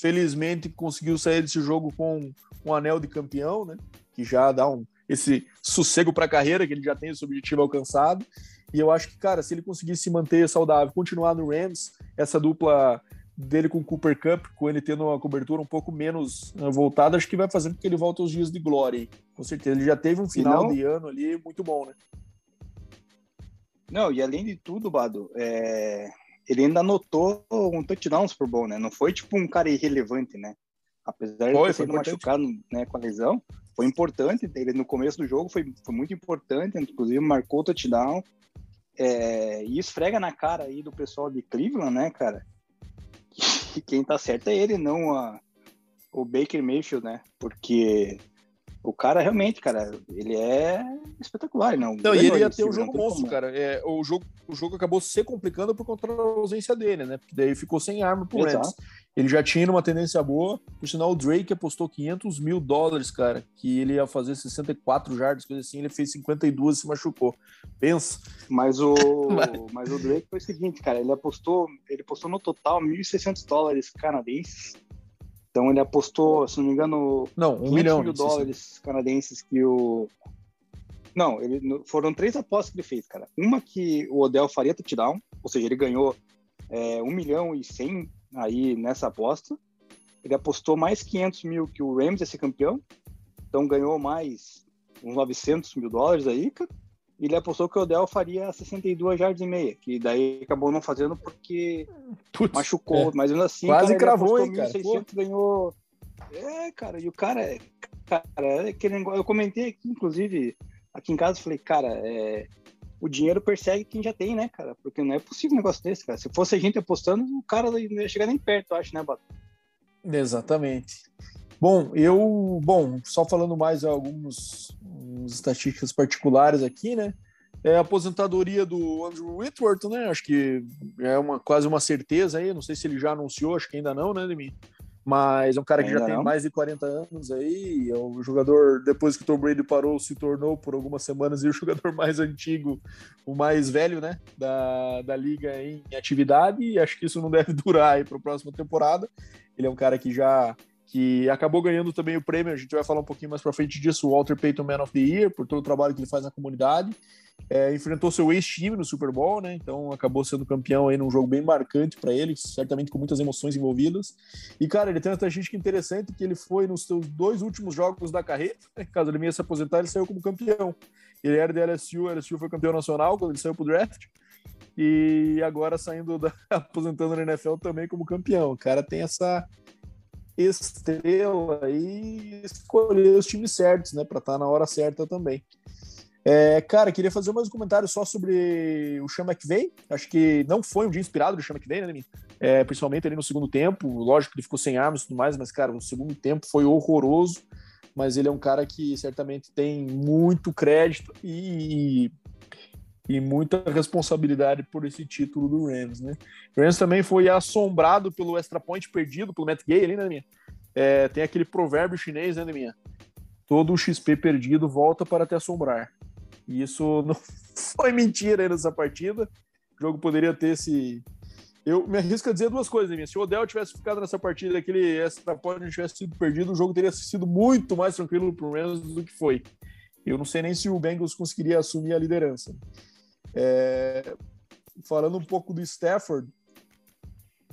infelizmente conseguiu sair desse jogo com um anel de campeão, né? Que já dá um, esse sossego para a carreira, que ele já tem esse objetivo alcançado. E eu acho que, cara, se ele conseguir se manter saudável, continuar no Rams, essa dupla dele com o Cooper Cup, com ele tendo uma cobertura um pouco menos uh, voltada, acho que vai fazer com que ele volte aos dias de glória. Hein? Com certeza. Ele já teve um final não... de ano ali muito bom, né? Não, e além de tudo, Bado, é... ele ainda anotou um touchdown Super Bowl, né? Não foi tipo um cara irrelevante, né? Apesar de ter sido machucado né, com a lesão, foi importante. Ele no começo do jogo foi, foi muito importante, inclusive marcou o touchdown. É, e esfrega na cara aí do pessoal de Cleveland, né, cara? Que quem tá certo é ele, não a, o Baker Mayfield, né? Porque o cara realmente, cara, ele é espetacular, não. Não, e ele ia ter um jogo monstro, cara. É, o, jogo, o jogo acabou se complicando por conta da ausência dele, né? Porque daí ficou sem arma pro Rams. Ele já tinha uma tendência boa. Por sinal, o Drake apostou 500 mil dólares, cara, que ele ia fazer 64 jardas, coisa assim. Ele fez 52 e se machucou. Pensa. Mas o, mas o Drake foi o seguinte, cara. Ele apostou, ele apostou no total 1.600 dólares canadenses então ele apostou, se não me engano, não, um milhão mil dólares canadenses que o. Não, ele, foram três apostas que ele fez, cara. Uma que o Odell faria touchdown, ou seja, ele ganhou é, 1 milhão e 100 aí nessa aposta. Ele apostou mais 500 mil que o Rams ia ser campeão, então ganhou mais uns 900 mil dólares aí, cara ele apostou que o Odell faria 62 jardas e meia, que daí acabou não fazendo porque Putz, machucou, é. mas ainda assim, quase cara, cravou, hein, cara. 1.600 ganhou. É, cara, e o cara, cara, é aquele negócio, eu comentei aqui, inclusive, aqui em casa, falei, cara, é, o dinheiro persegue quem já tem, né, cara? Porque não é possível um negócio desse, cara. Se fosse a gente apostando, o cara não ia chegar nem perto, eu acho, né, Bato? Exatamente. Bom, eu, bom, só falando mais alguns estatísticas particulares aqui, né? É a aposentadoria do Andrew Whitworth, né? Acho que é uma, quase uma certeza aí. Não sei se ele já anunciou, acho que ainda não, né, Demi? mas é um cara que Ainda já tem mais de 40 anos aí, é um jogador, depois que o Tom Brady parou, se tornou por algumas semanas o jogador mais antigo, o mais velho, né, da, da liga em atividade, e acho que isso não deve durar aí para a próxima temporada. Ele é um cara que já que acabou ganhando também o prêmio, a gente vai falar um pouquinho mais para frente disso, o Walter Payton Man of the Year, por todo o trabalho que ele faz na comunidade. É, enfrentou seu ex-time no Super Bowl, né? Então acabou sendo campeão aí num jogo bem marcante para ele, certamente com muitas emoções envolvidas. E cara, ele tem uma estatística interessante que ele foi nos seus dois últimos jogos da carreira, né? caso ele venha se aposentar, ele saiu como campeão. Ele era de LSU, LSU foi campeão nacional quando ele saiu pro draft. E agora saindo da aposentando na NFL também como campeão. O cara tem essa estrela e escolher os times certos, né, para estar tá na hora certa também. É, cara, queria fazer mais um comentário só sobre o Sean McVay. Acho que não foi um dia inspirado do Sean McVay, né, é, principalmente ali no segundo tempo. Lógico que ele ficou sem armas e tudo mais, mas, cara, o segundo tempo foi horroroso. Mas ele é um cara que certamente tem muito crédito e e muita responsabilidade por esse título do Rams, né? O Rams também foi assombrado pelo extra point perdido pelo Matt Gay ali, né, minha? É, tem aquele provérbio chinês, né, minha? Todo o XP perdido volta para te assombrar. E isso não foi mentira nessa partida. O jogo poderia ter esse. Eu me arrisco a dizer duas coisas, minha. Se o Odell tivesse ficado nessa partida, aquele extra point tivesse sido perdido, o jogo teria sido muito mais tranquilo para o Rams do que foi. Eu não sei nem se o Bengals conseguiria assumir a liderança. É, falando um pouco do Stafford,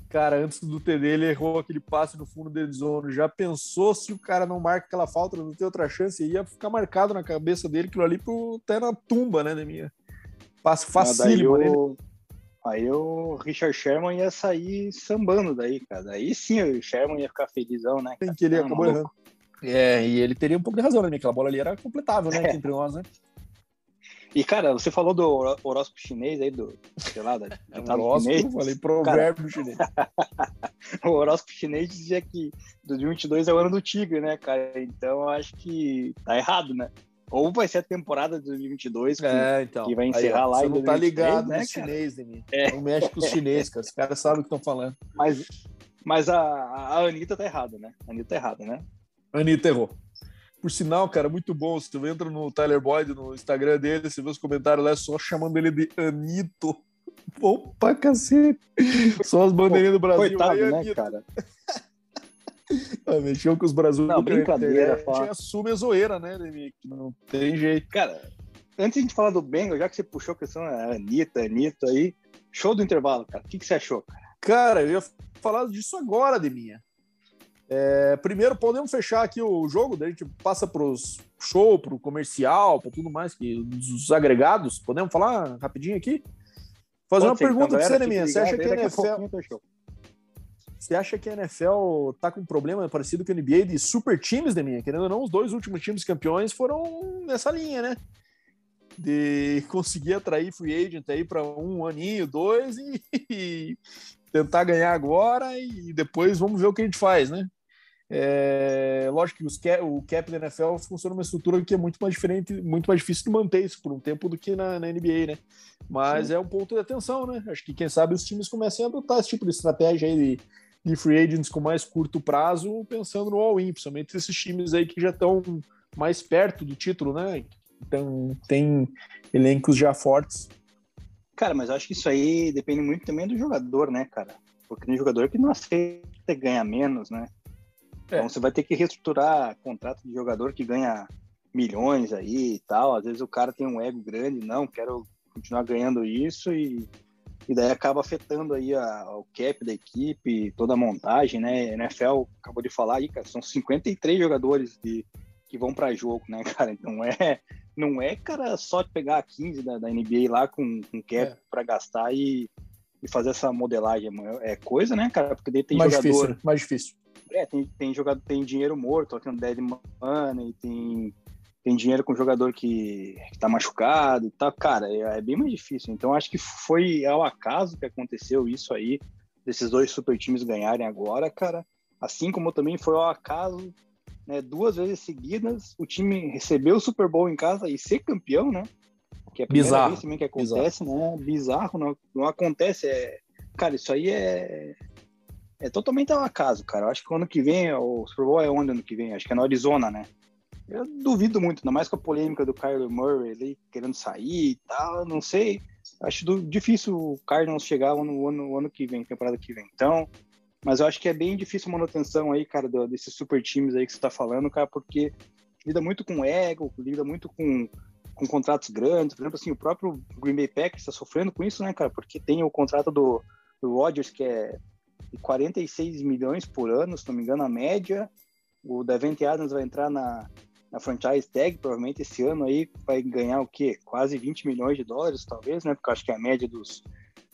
cara, antes do TD ele errou aquele passe no fundo da zone. Já pensou se o cara não marca aquela falta, não tem outra chance? Ia ficar marcado na cabeça dele aquilo ali pro, até na tumba, né, minha. Passe facílimo, né? Aí o Richard Sherman ia sair sambando daí, cara. Aí sim o Sherman ia ficar felizão, né? Cara? Que ele não, acabou errando. É, e ele teria um pouco de razão, né? Aquela bola ali era completável, né? É. Entre nós, né? E, cara, você falou do horóscopo chinês aí, do, sei lá, da, é horóscopo, chinês. falei provérbio cara, chinês. o horóscopo chinês dizia que 2022 é o ano do tigre, né, cara? Então, eu acho que tá errado, né? Ou vai ser a temporada de 2022 que, é, então. que vai encerrar aí, lá você não tá ligado né, chinês, né? É. Não mexe com os chineses, cara. Os caras sabem o que estão falando. Mas, mas a, a Anitta tá errada, né? A Anitta tá errada, né? Anitta errou. Por sinal, cara, muito bom. Se tu entra no Tyler Boyd, no Instagram dele, você vê os comentários lá, só chamando ele de Anito. Bom pra cacete. Só as bandeirinhas do Brasil. Coitado, aí, né, Anito. cara? ah, mexeu com os brasileiros. Não, brincadeira. Internet, fala... assume a zoeira, né, Não tem jeito. Cara, antes de a gente falar do Bengal, já que você puxou a questão da Anitta, Anitta aí, show do intervalo, cara. O que, que você achou, cara? Cara, eu ia falar disso agora, Deminha. É, primeiro, podemos fechar aqui o jogo, daí a gente passa para os show, para o comercial, para tudo mais, que os agregados. Podemos falar rapidinho aqui? Fazer Pode uma ser, pergunta para você, né, minha? Você acha que a NFL. Você acha que a NFL tá com um problema parecido com a NBA de super times, né, minha? Querendo ou não, os dois últimos times campeões foram nessa linha, né? De conseguir atrair free agent aí para um aninho, dois e tentar ganhar agora e depois vamos ver o que a gente faz, né? É, lógico que os o cap da NFL funciona uma estrutura que é muito mais diferente, muito mais difícil de manter isso por um tempo do que na, na NBA, né? Mas Sim. é um ponto de atenção, né? Acho que quem sabe os times comecem a adotar esse tipo de estratégia aí de, de free agents com mais curto prazo, pensando no all-in, principalmente esses times aí que já estão mais perto do título, né? Então, tem elencos já fortes. Cara, mas eu acho que isso aí depende muito também do jogador, né, cara? Porque tem jogador que não aceita ganhar menos, né? É. Então você vai ter que reestruturar contrato de jogador que ganha milhões aí e tal. Às vezes o cara tem um ego grande, não, quero continuar ganhando isso e, e daí acaba afetando aí a, o cap da equipe, toda a montagem, né? A NFL acabou de falar aí, cara, são 53 jogadores de, que vão para jogo, né, cara? Então não é, não é, cara, só pegar 15 da, da NBA lá com, com cap é. para gastar e, e fazer essa modelagem. É coisa, né, cara? Porque daí tem mais jogador. Difícil, né? mais difícil. É, tem, tem jogador, tem dinheiro morto, tem dead money, tem, tem dinheiro com jogador que, que tá machucado e tal. Cara, é, é, bem mais difícil. Então acho que foi ao acaso que aconteceu isso aí, desses dois super times ganharem agora, cara. Assim como também foi ao acaso, né, duas vezes seguidas, o time recebeu o Super Bowl em casa e ser campeão, né? Que é a primeira Bizarro. vez também que acontece, Bizarro. né? Bizarro, não, não acontece. É... Cara, isso aí é, é totalmente ao acaso, cara. Eu acho que ano que vem, o Super Bowl é onde ano que vem? Acho que é no Arizona, né? Eu duvido muito, ainda mais com a polêmica do Kyler Murray ali querendo sair e tal, não sei. Acho do, difícil o Cardinals chegar no ano, no ano que vem, temporada que vem. Então, mas eu acho que é bem difícil a manutenção aí, cara, do, desses super times aí que você tá falando, cara, porque lida muito com ego, lida muito com, com contratos grandes. Por exemplo, assim, o próprio Green Bay Packers está sofrendo com isso, né, cara? Porque tem o contrato do, do Rodgers, que é 46 milhões por ano, se não me engano, a média. O Davante Adams vai entrar na, na franchise tag, provavelmente esse ano aí vai ganhar o quê? Quase 20 milhões de dólares, talvez, né? Porque eu acho que é a média dos,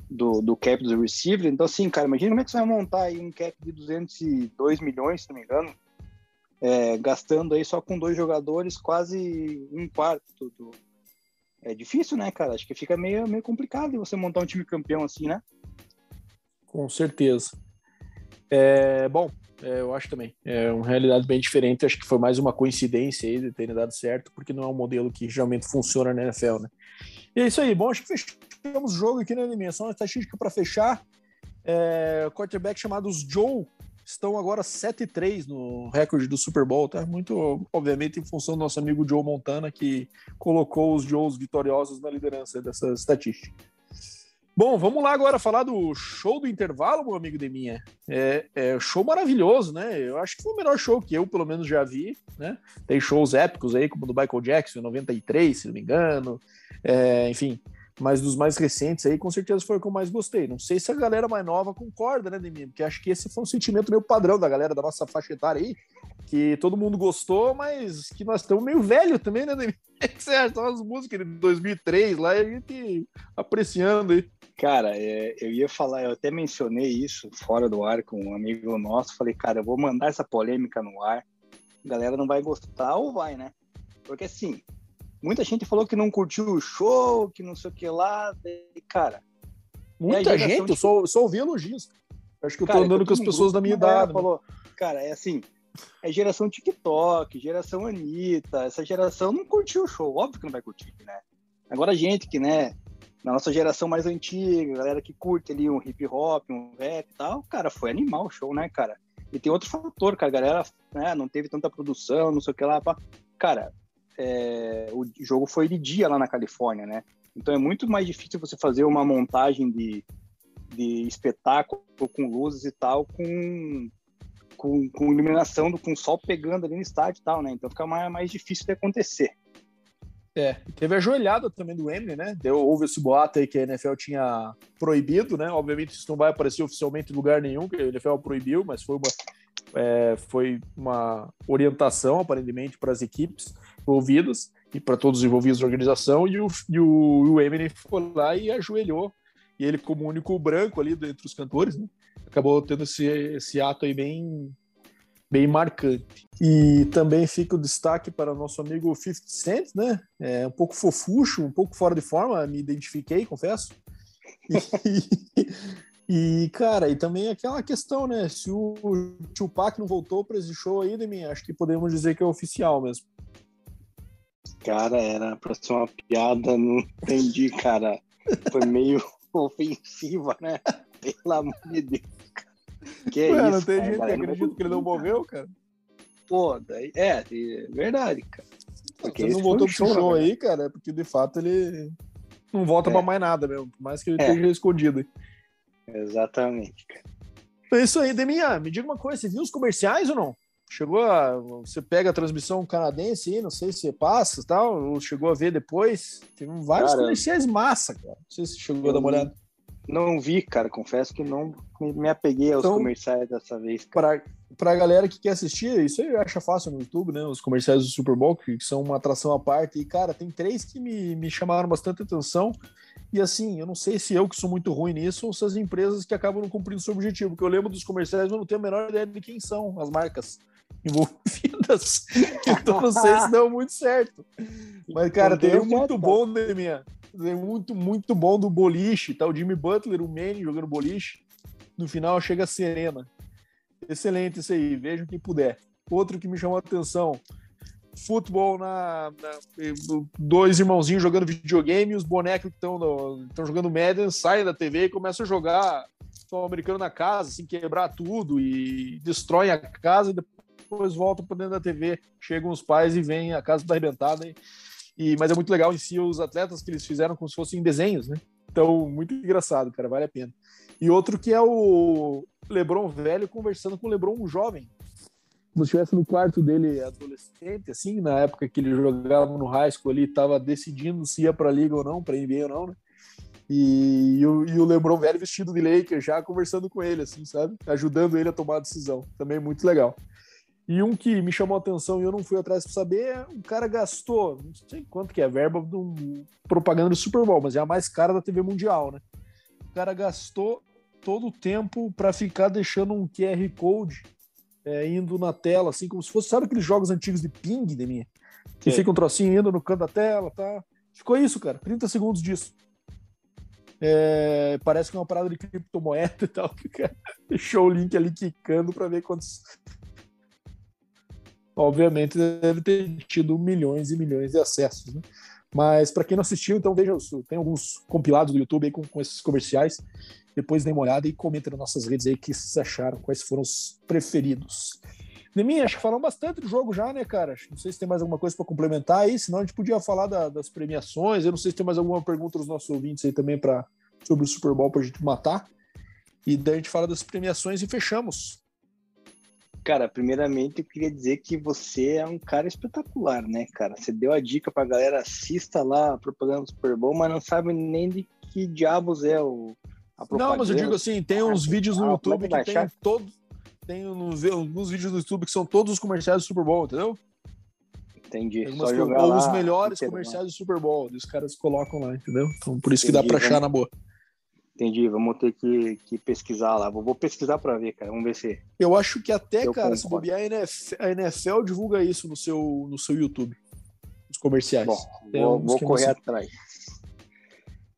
do, do cap do receiver. Então, assim, cara, imagina como é que você vai montar aí um cap de 202 milhões, se não me engano, é, gastando aí só com dois jogadores quase um quarto do... É difícil, né, cara? Acho que fica meio, meio complicado você montar um time campeão assim, né? Com certeza. É, bom, é, eu acho também. É uma realidade bem diferente. Acho que foi mais uma coincidência aí de ter dado certo, porque não é um modelo que geralmente funciona na NFL, né? E é isso aí. Bom, acho que fechamos o jogo aqui na dimensão estatística para fechar. É, quarterback chamados Joe estão agora 7-3 no recorde do Super Bowl, tá? Muito, obviamente, em função do nosso amigo Joe Montana, que colocou os Joes vitoriosos na liderança dessa estatística. Bom, vamos lá agora falar do show do intervalo, meu amigo Deminha. É, é show maravilhoso, né? Eu acho que foi o melhor show que eu, pelo menos, já vi, né? Tem shows épicos aí, como o do Michael Jackson, em 93, se não me engano. É, enfim, mas dos mais recentes aí, com certeza foi o que eu mais gostei. Não sei se a galera mais nova concorda, né, Deminha? Porque acho que esse foi um sentimento meio padrão da galera da nossa faixa etária aí, que todo mundo gostou, mas que nós estamos meio velho também, né, Deminha? O que as músicas de 2003 lá e a gente apreciando aí. Cara, é, eu ia falar, eu até mencionei isso fora do ar com um amigo nosso. Falei, cara, eu vou mandar essa polêmica no ar. A galera não vai gostar ou vai, né? Porque assim, muita gente falou que não curtiu o show, que não sei o que lá. E, cara. Muita gente, de... eu só, só ouvi elogios. Acho que eu cara, tô andando com as pessoas da minha idade. Né? Falou, cara, é assim, é geração TikTok, geração Anitta, essa geração não curtiu o show, óbvio que não vai curtir, né? Agora gente que, né, na nossa geração mais antiga, galera que curte ali um hip hop, um rap e tal, cara, foi animal o show, né, cara? E tem outro fator, cara, a galera né, não teve tanta produção, não sei o que lá. Pá. Cara, é, o jogo foi de dia lá na Califórnia, né? Então é muito mais difícil você fazer uma montagem de, de espetáculo com luzes e tal, com, com, com iluminação, com sol pegando ali no estádio e tal, né? Então fica mais, mais difícil de acontecer. É, teve a joelhada também do Emily, né? Deu, houve esse boato aí que a NFL tinha proibido, né? Obviamente isso não vai aparecer oficialmente em lugar nenhum, que a NFL proibiu, mas foi uma, é, foi uma orientação, aparentemente, para as equipes envolvidas e para todos os envolvidos na organização, e o, e o, o Emily foi lá e ajoelhou, e ele como único branco ali entre os cantores, né? Acabou tendo esse, esse ato aí bem bem marcante. E também fica o destaque para nosso amigo 50 Cent, né? É um pouco fofucho, um pouco fora de forma, me identifiquei, confesso. E, e, cara, e também aquela questão, né? Se o Tupac não voltou para esse show aí, Demi, acho que podemos dizer que é oficial mesmo. Cara, era pra ser uma piada, não entendi, cara. Foi meio ofensiva, né? Pelo amor de Deus. Que é isso, não tem cara, gente que acredita que ele não morreu, cara? Pô, daí, é, é verdade, cara. Porque ele não voltou pro show, show aí, cara, é porque de fato ele não volta é. pra mais nada mesmo, por mais que ele é. esteja escondido. Exatamente, cara. É isso aí, Deminha, me diga uma coisa, você viu os comerciais ou não? Chegou a. Você pega a transmissão canadense aí, não sei se você passa e tal, ou chegou a ver depois. Tem vários cara, comerciais massa, cara. Não sei se chegou a dar uma olhada. Não vi, cara, confesso que não me apeguei aos então, comerciais dessa vez. Para a galera que quer assistir, isso aí acha fácil no YouTube, né? Os comerciais do Super Bowl, que são uma atração à parte. E, cara, tem três que me, me chamaram bastante atenção. E assim, eu não sei se eu que sou muito ruim nisso ou se as empresas que acabam não cumprindo seu objetivo. Porque eu lembro dos comerciais, mas não tenho a menor ideia de quem são as marcas envolvidas. então não sei se deu muito certo. Mas, cara, tem um muito bom, né, minha? muito, muito bom do boliche, tá? O Jimmy Butler, o Manny jogando boliche. No final chega a Serena. Excelente isso aí, vejam quem puder. Outro que me chamou a atenção, futebol na, na, dois irmãozinhos jogando videogame, os bonecos que estão jogando Madden saem da TV e começam a jogar futebol americano na casa, assim, quebrar tudo e destroem a casa e depois voltam para dentro da TV. Chegam os pais e vêm a casa tá arrebentada. E, mas é muito legal em si os atletas que eles fizeram como se fossem desenhos, né? Então, muito engraçado, cara, vale a pena. E outro que é o Lebron velho conversando com o Lebron jovem. Como se estivesse no quarto dele adolescente, assim, na época que ele jogava no high school ali, estava decidindo se ia para a liga ou não, para NBA ou não, né? E, e, o, e o LeBron velho vestido de Lakers já conversando com ele, assim, sabe? Ajudando ele a tomar a decisão. Também muito legal. E um que me chamou a atenção e eu não fui atrás para saber, o cara gastou, não sei quanto que é, verba de um propaganda do Super Bowl, mas é a mais cara da TV mundial, né? O cara gastou todo o tempo para ficar deixando um QR Code é, indo na tela, assim, como se fosse, sabe aqueles jogos antigos de ping, de mim? Que fica um trocinho indo no canto da tela, tá? Ficou isso, cara, 30 segundos disso. É, parece que é uma parada de criptomoeda e tal, que o cara deixou o link ali quicando para ver quantos. Obviamente deve ter tido milhões e milhões de acessos, né? Mas para quem não assistiu, então veja, tem alguns compilados do YouTube aí com, com esses comerciais. Depois dê uma olhada e comenta nas nossas redes aí que vocês acharam, quais foram os preferidos. Neminha, acho que falamos bastante do jogo já, né, cara? Não sei se tem mais alguma coisa para complementar aí, senão a gente podia falar da, das premiações. Eu não sei se tem mais alguma pergunta dos nossos ouvintes aí também para sobre o Super Bowl para a gente matar. E daí a gente fala das premiações e fechamos. Cara, primeiramente eu queria dizer que você é um cara espetacular, né, cara? Você deu a dica pra galera, assista lá a propaganda do Super Bowl, mas não sabe nem de que diabos é o, a propaganda. Não, mas eu digo assim, tem uns ah, vídeos no ah, YouTube que tem todos tem uns, alguns vídeos no YouTube que são todos os comerciais do Super Bowl, entendeu? Entendi. Só jogar ou lá, os melhores comerciais do Super Bowl, os caras colocam lá, entendeu? Então por isso Entendi, que dá pra achar na boa. Entendi, vamos ter que, que pesquisar lá. Vou, vou pesquisar para ver, cara. Vamos ver se. Eu acho que até, cara, concordo. se bobear, a NFL, a NFL divulga isso no seu, no seu YouTube. Os comerciais. Bom, vou, vou correr atrás.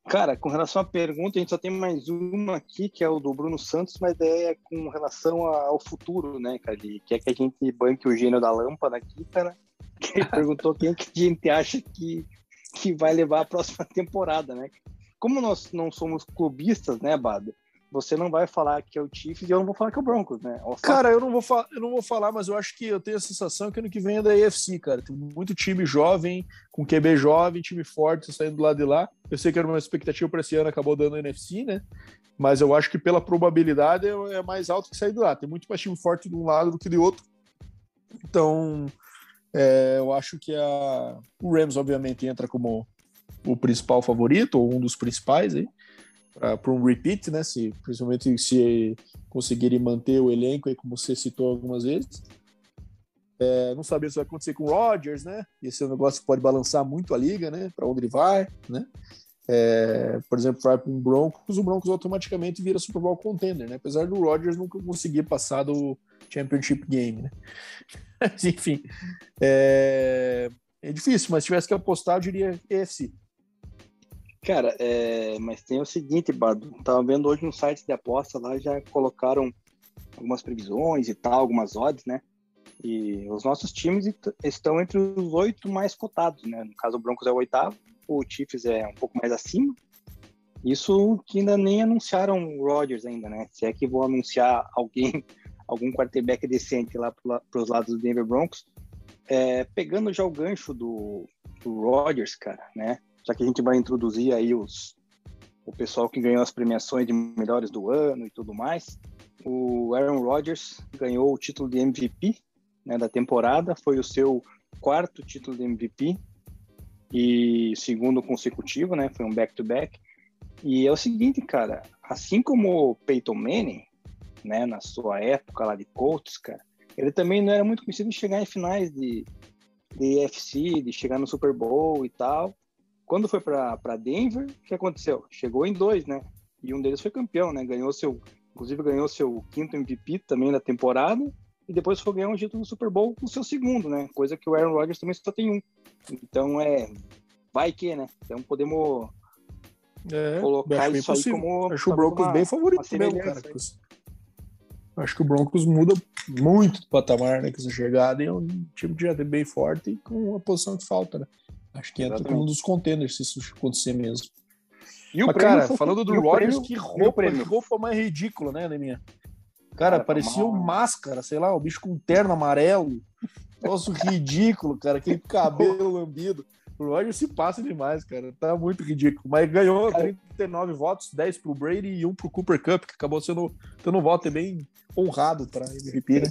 Cara, com relação à pergunta, a gente só tem mais uma aqui, que é o do Bruno Santos, mas é com relação ao futuro, né, cara? Ele quer que a gente banque o gênio da lâmpada aqui, cara. Que ele perguntou quem que a gente acha que, que vai levar a próxima temporada, né? Como nós não somos clubistas, né, Bado? você não vai falar que é o Chiefs e eu não vou falar que é o Broncos, né? Cara, eu não, vou eu não vou falar, mas eu acho que eu tenho a sensação que ano que vem é da AFC, cara. Tem muito time jovem, com QB jovem, time forte saindo do lado de lá. Eu sei que era uma expectativa para esse ano, acabou dando a NFC, né? Mas eu acho que pela probabilidade é, é mais alto que sair de lá. Tem muito mais time forte de um lado do que de outro. Então, é, eu acho que a... o Rams, obviamente, entra como o principal favorito, ou um dos principais aí para um repeat, né? Se, principalmente se conseguirem manter o elenco, aí, como você citou algumas vezes. É, não sabemos se vai acontecer com o Rodgers, né? Esse é um negócio que pode balançar muito a liga, né? Para onde ele vai, né? É, por exemplo, vai para um Broncos, o Broncos automaticamente vira Super Bowl contender, né? Apesar do Rodgers nunca conseguir passar do Championship Game, né? Mas, enfim, é, é difícil, mas se tivesse que apostar, eu diria EFC. Cara, é, mas tem o seguinte, Bado, tava vendo hoje no site de aposta lá, já colocaram algumas previsões e tal, algumas odds, né? E os nossos times estão entre os oito mais cotados, né? No caso, o Broncos é o oitavo, o Chiefs é um pouco mais acima. Isso que ainda nem anunciaram o Rodgers ainda, né? Se é que vão anunciar alguém, algum quarterback decente lá para os lados do Denver Broncos. É, pegando já o gancho do, do Rodgers, cara, né? Já que a gente vai introduzir aí os, o pessoal que ganhou as premiações de melhores do ano e tudo mais. O Aaron Rodgers ganhou o título de MVP né, da temporada, foi o seu quarto título de MVP e segundo consecutivo, né? Foi um back-to-back. -back. E é o seguinte, cara, assim como o Peyton Manning, né, na sua época lá de Colts, cara, ele também não era muito conhecido de chegar em finais de, de UFC, de chegar no Super Bowl e tal. Quando foi para Denver, o que aconteceu? Chegou em dois, né? E um deles foi campeão, né? Ganhou seu, inclusive ganhou seu quinto MVP também da temporada e depois foi ganhar um título do Super Bowl o seu segundo, né? Coisa que o Aaron Rodgers também só tem um. Então é, vai que, né? Então podemos é, colocar isso aí como acho o Broncos uma, bem favorito mesmo, cara. Acho que o Broncos muda muito do patamar, né? Com essa chegada e é um time que já tem bem forte e com a posição que falta, né? Acho que entra como um dos contenders se isso acontecer mesmo. E o Mas, cara, falando do Rodgers, que roupa, que roupa mais ridícula, né, Neminha? Cara, cara parecia um máscara, sei lá, o um bicho com terno amarelo. Nossa, ridículo, cara, aquele cabelo lambido. O Rodgers se passa demais, cara. Tá muito ridículo. Mas ganhou 39 votos, 10 pro Brady e 1 pro Cooper Cup, que acabou sendo tendo um voto bem honrado pra MVP, né?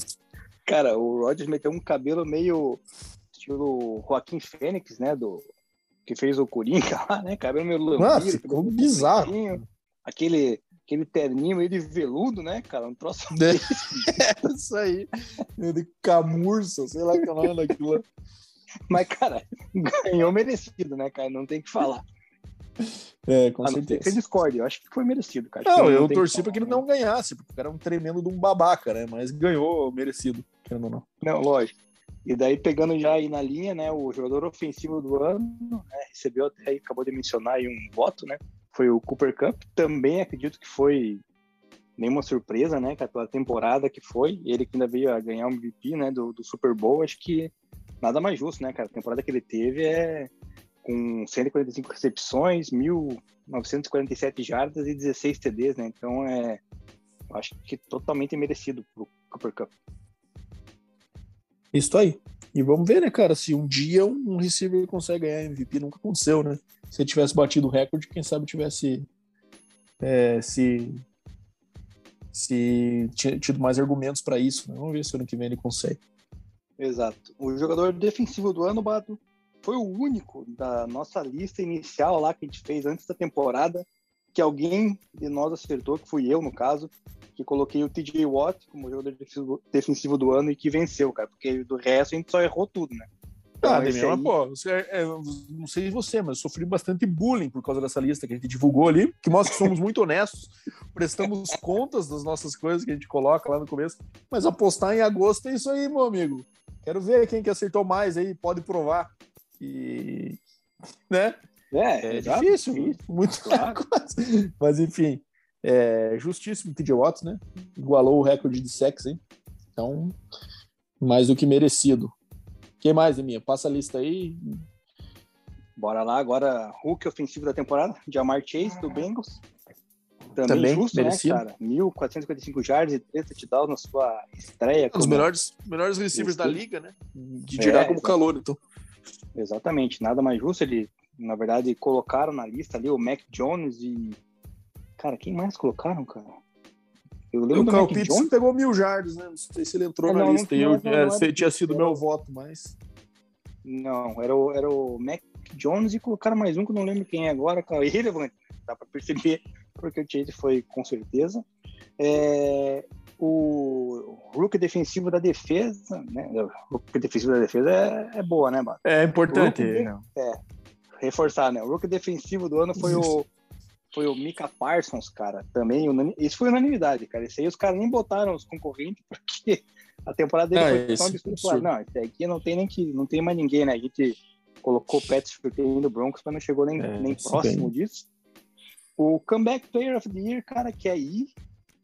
Cara, o Rodgers meteu um cabelo meio estilo Joaquim Fênix, né? Do, que fez o Coringa lá, né? Cabelo meio lambido. Nossa, ficou bizarro. Aquele, aquele terninho meio de veludo, né, cara? Um troço. É, isso aí. De camurça, sei lá que é o nome daquilo. Mas, cara, ganhou merecido, né, cara? Não tem que falar. É, com ah, certeza. Você discorde, eu acho que foi merecido, cara. Não, eu torci para que ele não ganhasse, porque era um tremendo de um babaca, né? Mas ganhou merecido, querendo ou não. Não, lógico. E daí, pegando já aí na linha, né, o jogador ofensivo do ano, né, recebeu até aí, acabou de mencionar aí um voto, né? Foi o Cooper Cup. Também acredito que foi nenhuma surpresa, né, pela temporada que foi. Ele que ainda veio a ganhar o MVP, né, do, do Super Bowl. Acho que nada mais justo, né, cara? A temporada que ele teve é com 145 recepções, 1.947 jardas e 16 TDs, né? Então é, acho que totalmente merecido pro Cooper Cup. Isso aí. E vamos ver, né, cara, se um dia um receiver consegue ganhar MVP, nunca aconteceu, né? Se ele tivesse batido o recorde, quem sabe tivesse é, se se tido mais argumentos para isso. Né? Vamos ver se ano que vem ele consegue. Exato. O jogador defensivo do ano, Bato, foi o único da nossa lista inicial lá que a gente fez antes da temporada que alguém de nós acertou, que fui eu no caso, que coloquei o TJ Watt como jogador defensivo, do ano e que venceu, cara, porque do resto a gente só errou tudo, né? Então, ah, Demian, aí... pô, você, é, não sei você, mas eu sofri bastante bullying por causa dessa lista que a gente divulgou ali, que mostra que somos muito honestos, prestamos contas das nossas coisas que a gente coloca lá no começo, mas apostar em agosto é isso aí, meu amigo. Quero ver quem que acertou mais aí, pode provar. E, né? É, é difícil, difícil, muito claro. Mas enfim, é justíssimo TJ Watts, né? Igualou o recorde de sexo, hein? Então, mais do que merecido. Quem mais, Eminha? Passa a lista aí. Bora lá, agora Hulk ofensivo da temporada, Jamar Chase, do Bengals. Também, Também justo, né, merecido. né, cara? 1.455 yards e 3 touchdowns na sua estreia. Os melhores, melhores receivers da liga, né? De tirar é, como calor, então. Exatamente, nada mais justo. Ele, na verdade, colocaram na lista ali o Mac Jones e. Cara, quem mais colocaram, cara? Eu lembro o Mac Pitts Jones. pegou mil jardas, né? Não sei se ele entrou é, na não, lista. Não, eu, não, é, não, tinha sido meu voto, mas. Não, era o, era o Mac Jones e colocaram mais um que eu não lembro quem é agora, cara. Irrelevante. Dá pra perceber, porque o Chase foi com certeza. É, o rookie defensivo da defesa, né? O rookie defensivo da defesa é, é boa, né, mano? É importante. Rookie, é, reforçar, né? O rookie defensivo do ano foi o foi o Mika Parsons, cara. Também, isso foi unanimidade, cara. Esse aí os caras nem botaram os concorrentes, porque a temporada dele ah, foi tão absurdo. Não, esse aqui não tem nem que, não tem mais ninguém, né? A gente colocou o Pets do Broncos, mas não chegou nem, é, nem próximo bem. disso. O Comeback Player of the Year, cara, que aí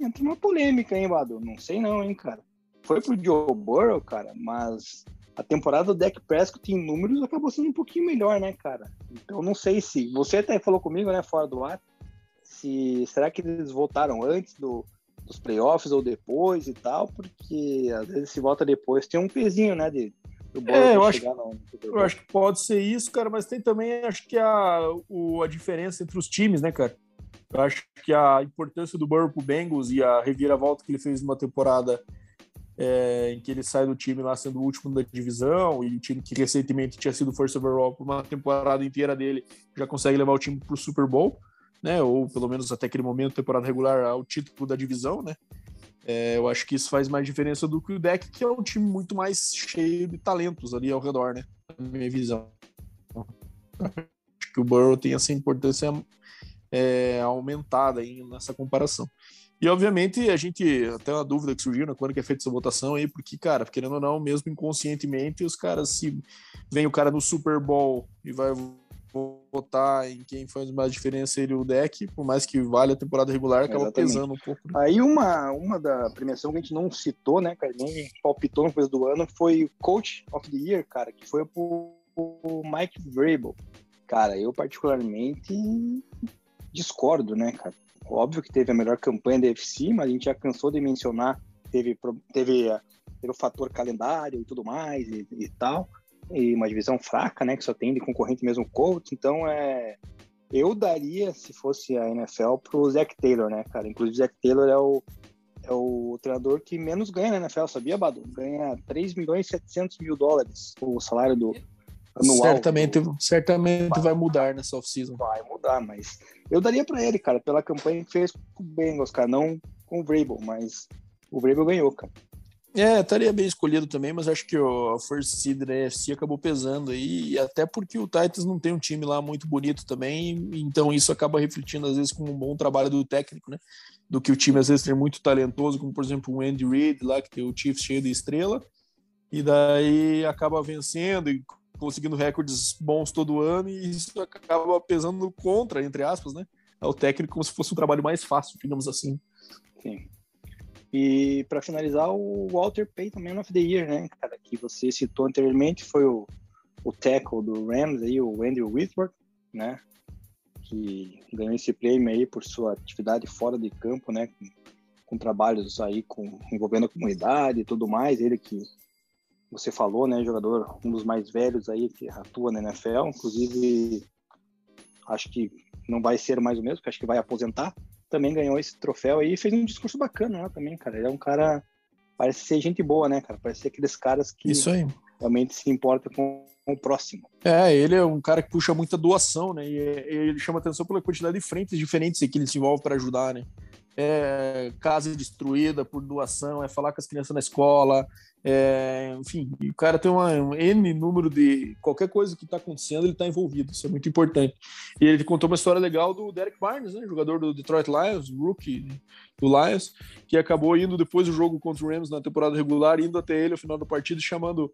entra uma polêmica, hein, Bado? Não sei não, hein, cara. Foi pro Joe Burrow, cara, mas a temporada do Dak Prescott em números acabou sendo um pouquinho melhor, né, cara? Então não sei se. Você até falou comigo, né, fora do ar, se. Será que eles voltaram antes do, dos playoffs ou depois e tal? Porque às vezes se volta depois tem um pezinho, né, de, é, eu acho, no, eu acho que pode ser isso, cara, mas tem também, acho que a, o, a diferença entre os times, né, cara? Eu acho que a importância do Burrow pro Bengals e a reviravolta que ele fez numa temporada é, em que ele sai do time lá sendo o último da divisão e o time que recentemente tinha sido First Overall por uma temporada inteira dele já consegue levar o time pro Super Bowl, né? Ou pelo menos até aquele momento, temporada regular, ao título da divisão, né? É, eu acho que isso faz mais diferença do que o deck, que é um time muito mais cheio de talentos ali ao redor, né? Na minha visão. Acho que o Burrow tem essa importância é, aumentada aí nessa comparação. E, obviamente, a gente, até uma dúvida que surgiu, né, quando que é feita essa votação aí, porque, cara, querendo ou não, mesmo inconscientemente, os caras, se vem o cara no Super Bowl e vai votar em quem faz mais diferença ele o deck, por mais que vale a temporada regular, acaba Exatamente. pesando um pouco. Né? Aí uma, uma da premiação que a gente não citou, né, cara, nem palpitou no começo do ano, foi o Coach of the Year, cara, que foi o Mike Vrabel. Cara, eu particularmente discordo, né, cara? Óbvio que teve a melhor campanha da UFC, mas a gente já cansou de mencionar, teve, teve, teve o fator calendário e tudo mais e, e tal, e uma divisão fraca, né, que só tem de concorrente mesmo Colts, então é... Eu daria, se fosse a NFL, pro Zach Taylor, né, cara? Inclusive, o Zach Taylor é o, é o treinador que menos ganha na NFL, sabia, Badu? Ganha 3 milhões e 700 mil dólares o salário do, anual. Certamente, do... certamente vai, vai mudar nessa off-season. Vai mudar, mas eu daria para ele, cara, pela campanha que fez com o Bengals, cara, não com o Vrabel, mas o Vrabel ganhou, cara. É, estaria bem escolhido também, mas acho que o First Seed da AFC acabou pesando aí, até porque o Titans não tem um time lá muito bonito também, então isso acaba refletindo às vezes com um bom trabalho do técnico, né? Do que o time às vezes tem muito talentoso, como por exemplo o Andy Reid lá, que tem o Chiefs cheio de estrela, e daí acaba vencendo e conseguindo recordes bons todo ano, e isso acaba pesando contra, entre aspas, né? Ao técnico como se fosse um trabalho mais fácil, digamos assim. Sim. E para finalizar, o Walter Payton Man of the Year, né, cara, que você citou anteriormente, foi o, o tackle do Rams aí, o Andrew Whitworth, né, que ganhou esse prêmio aí por sua atividade fora de campo, né, com, com trabalhos aí com, envolvendo a comunidade e tudo mais, ele que você falou, né, jogador, um dos mais velhos aí que atua na NFL, inclusive acho que não vai ser mais o mesmo, que acho que vai aposentar, também ganhou esse troféu aí e fez um discurso bacana lá também, cara. Ele é um cara. Parece ser gente boa, né, cara? Parece ser aqueles caras que Isso aí. realmente se importam com o próximo. É, ele é um cara que puxa muita doação, né? E ele chama atenção pela quantidade de frentes diferentes que ele se envolve para ajudar, né? é casa destruída por doação, é falar com as crianças na escola, é, enfim, o cara tem uma, um N número de qualquer coisa que está acontecendo, ele está envolvido, isso é muito importante. E ele contou uma história legal do Derek Barnes, né, jogador do Detroit Lions, rookie do Lions, que acabou indo depois do jogo contra o Rams na temporada regular, indo até ele ao final da partida, chamando: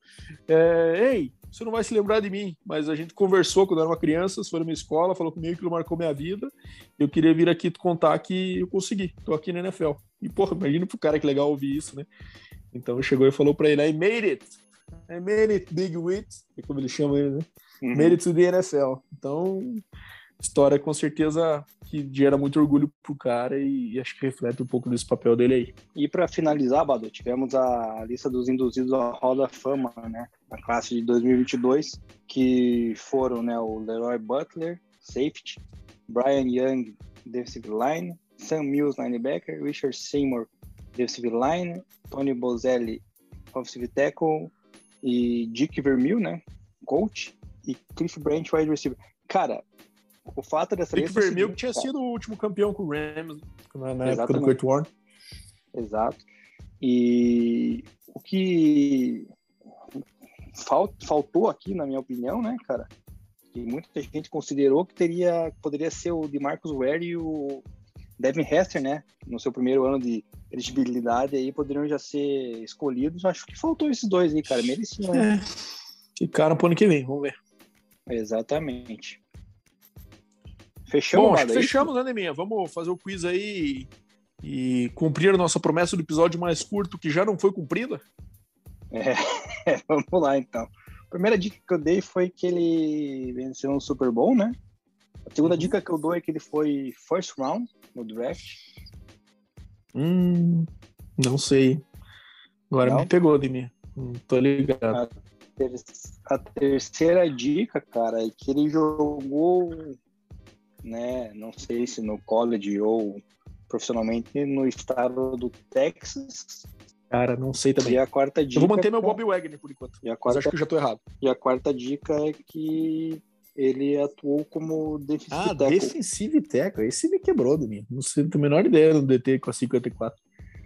é, Ei, você não vai se lembrar de mim, mas a gente conversou quando era uma criança, foi na minha escola, falou comigo que ele marcou minha vida. Eu queria vir aqui contar que eu consegui, tô aqui na NFL. E, porra, imagina pro cara que legal ouvir isso, né? Então chegou e falou para ele: I made it! I made it, Big Wit, é como ele chama ele, né? Uhum. Made it to the NFL. Então, história com certeza que gera muito orgulho pro cara e, e acho que reflete um pouco desse papel dele aí. E para finalizar, Bado, tivemos a lista dos induzidos à Roda Fama, né, na classe de 2022, que foram, né, o Leroy Butler, safety, Brian Young, defensive line, Sam Mills, linebacker, Richard Seymour, defensive line, Tony Bozelli, offensive tackle e Dick Vermeil, né, coach, e Cliff Branch, wide receiver. Cara, o fato dessa Rick lista. Vermeil, que tinha sido o último campeão com o Rams na, na época do Kurt Warner. Exato. E o que faltou aqui, na minha opinião, né, cara? Que muita gente considerou que teria, poderia ser o de Marcus Ware e o Devin Hester, né? No seu primeiro ano de elegibilidade aí poderiam já ser escolhidos. Acho que faltou esses dois aí, cara. Mereciam. É. Ficaram pro ano que vem, vamos ver. Exatamente. Fechamos, Bom, acho que fechamos, né, Neminha? Vamos fazer o quiz aí e, cumprir a nossa promessa do episódio mais curto que já não foi cumprida? É, vamos lá então. A primeira dica que eu dei foi que ele venceu no Super Bowl, né? A segunda uhum. dica que eu dou é que ele foi first round no draft. Hum, não sei. Agora não? me pegou de mim. Não tô ligado. A, ter a terceira dica, cara, é que ele jogou né? Não sei se no college ou profissionalmente no estado do Texas. Cara, não sei também. E a quarta dica. Eu vou manter meu Bob Wagner por enquanto. E a quarta, mas acho que eu já tô errado. E a quarta dica é que ele atuou como defensive ah, tackle. defensive tackle. Esse me quebrou do mim. Não sei, tenho a menor ideia do DT com a 54.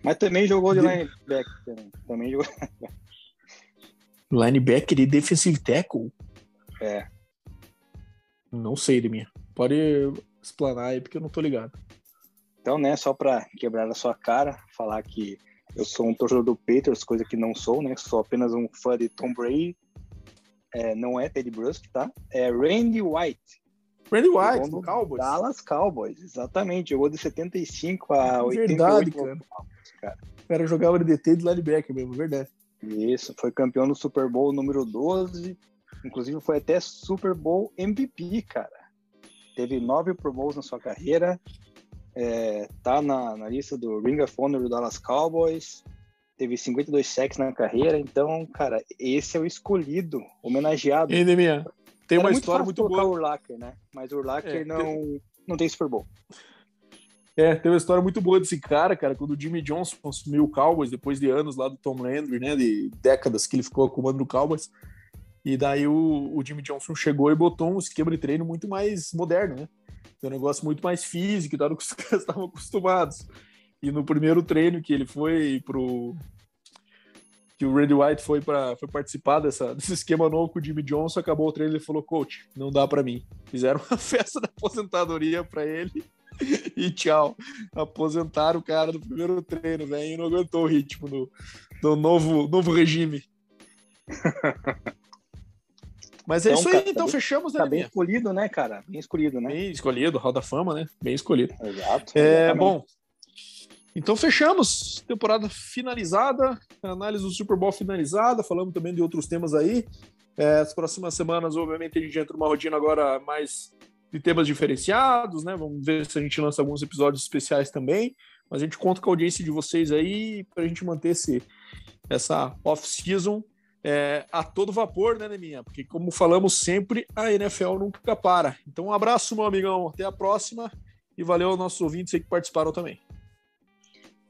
Mas também jogou de, linebacker. Também. também jogou. linebacker e defensive tackle? É. Não sei mim. Pode explanar aí, porque eu não tô ligado. Então, né, só para quebrar a sua cara, falar que eu sou um torcedor do Patriots, coisa que não sou, né? Sou apenas um fã de Tom Brady. É, não é Teddy Brusque, tá? É Randy White. Randy White, do Cowboys. Dallas Cowboys, exatamente. Jogou de 75 a 88. Verdade, cara. cara. O cara jogava de DT de linebacker mesmo, verdade. Isso, foi campeão do Super Bowl número 12. Inclusive foi até Super Bowl MVP, cara. teve nove Pro Bowls na sua carreira, é, tá na, na, lista do Ring of Honor do Dallas Cowboys, teve 52 sacks na carreira, então, cara, esse é o escolhido, homenageado. E tem Era uma história muito, muito boa. o Urlacher, né? Mas o Urlacher é, não, tem... não tem Super Bowl. É, tem uma história muito boa desse cara, cara, quando o Jimmy Johnson assumiu o Cowboys, depois de anos lá do Tom Landry, né, de décadas que ele ficou comando do Cowboys, e daí o, o Jimmy Johnson chegou e botou um esquema de treino muito mais moderno, né, um negócio muito mais físico, do que os caras estavam acostumados. E no primeiro treino que ele foi pro. que o Randy White foi para foi participar dessa, desse esquema novo com o Jimmy Johnson, acabou o treino e ele falou: Coach, não dá para mim. Fizeram uma festa da aposentadoria para ele e tchau. Aposentaram o cara do primeiro treino, velho, e não aguentou o ritmo do, do novo, novo regime. Mas é então, isso aí, cara, então tá fechamos, né? Tá bem escolhido, né, cara? Bem escolhido, né? Bem escolhido, Hall da Fama, né? Bem escolhido. Exato. É, bom, então fechamos. Temporada finalizada, análise do Super Bowl finalizada, falamos também de outros temas aí. É, as próximas semanas, obviamente, a gente entra numa rotina agora mais de temas diferenciados, né? Vamos ver se a gente lança alguns episódios especiais também. Mas a gente conta com a audiência de vocês aí para a gente manter esse, essa off-season é, a todo vapor, né, Neminha? Porque, como falamos sempre, a NFL nunca para. Então, um abraço, meu amigão. Até a próxima. E valeu aos nossos ouvintes aí que participaram também.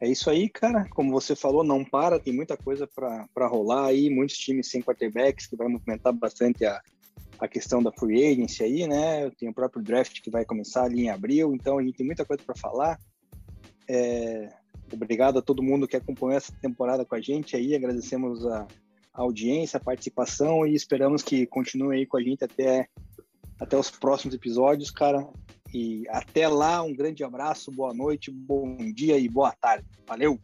É isso aí, cara. Como você falou, não para. Tem muita coisa para rolar aí. Muitos times sem quarterbacks que vai movimentar bastante a, a questão da free agency aí, né? Tem o próprio draft que vai começar ali em abril. Então, a gente tem muita coisa para falar. É... Obrigado a todo mundo que acompanhou essa temporada com a gente aí. Agradecemos a a audiência, a participação e esperamos que continue aí com a gente até, até os próximos episódios, cara. E até lá, um grande abraço, boa noite, bom dia e boa tarde. Valeu!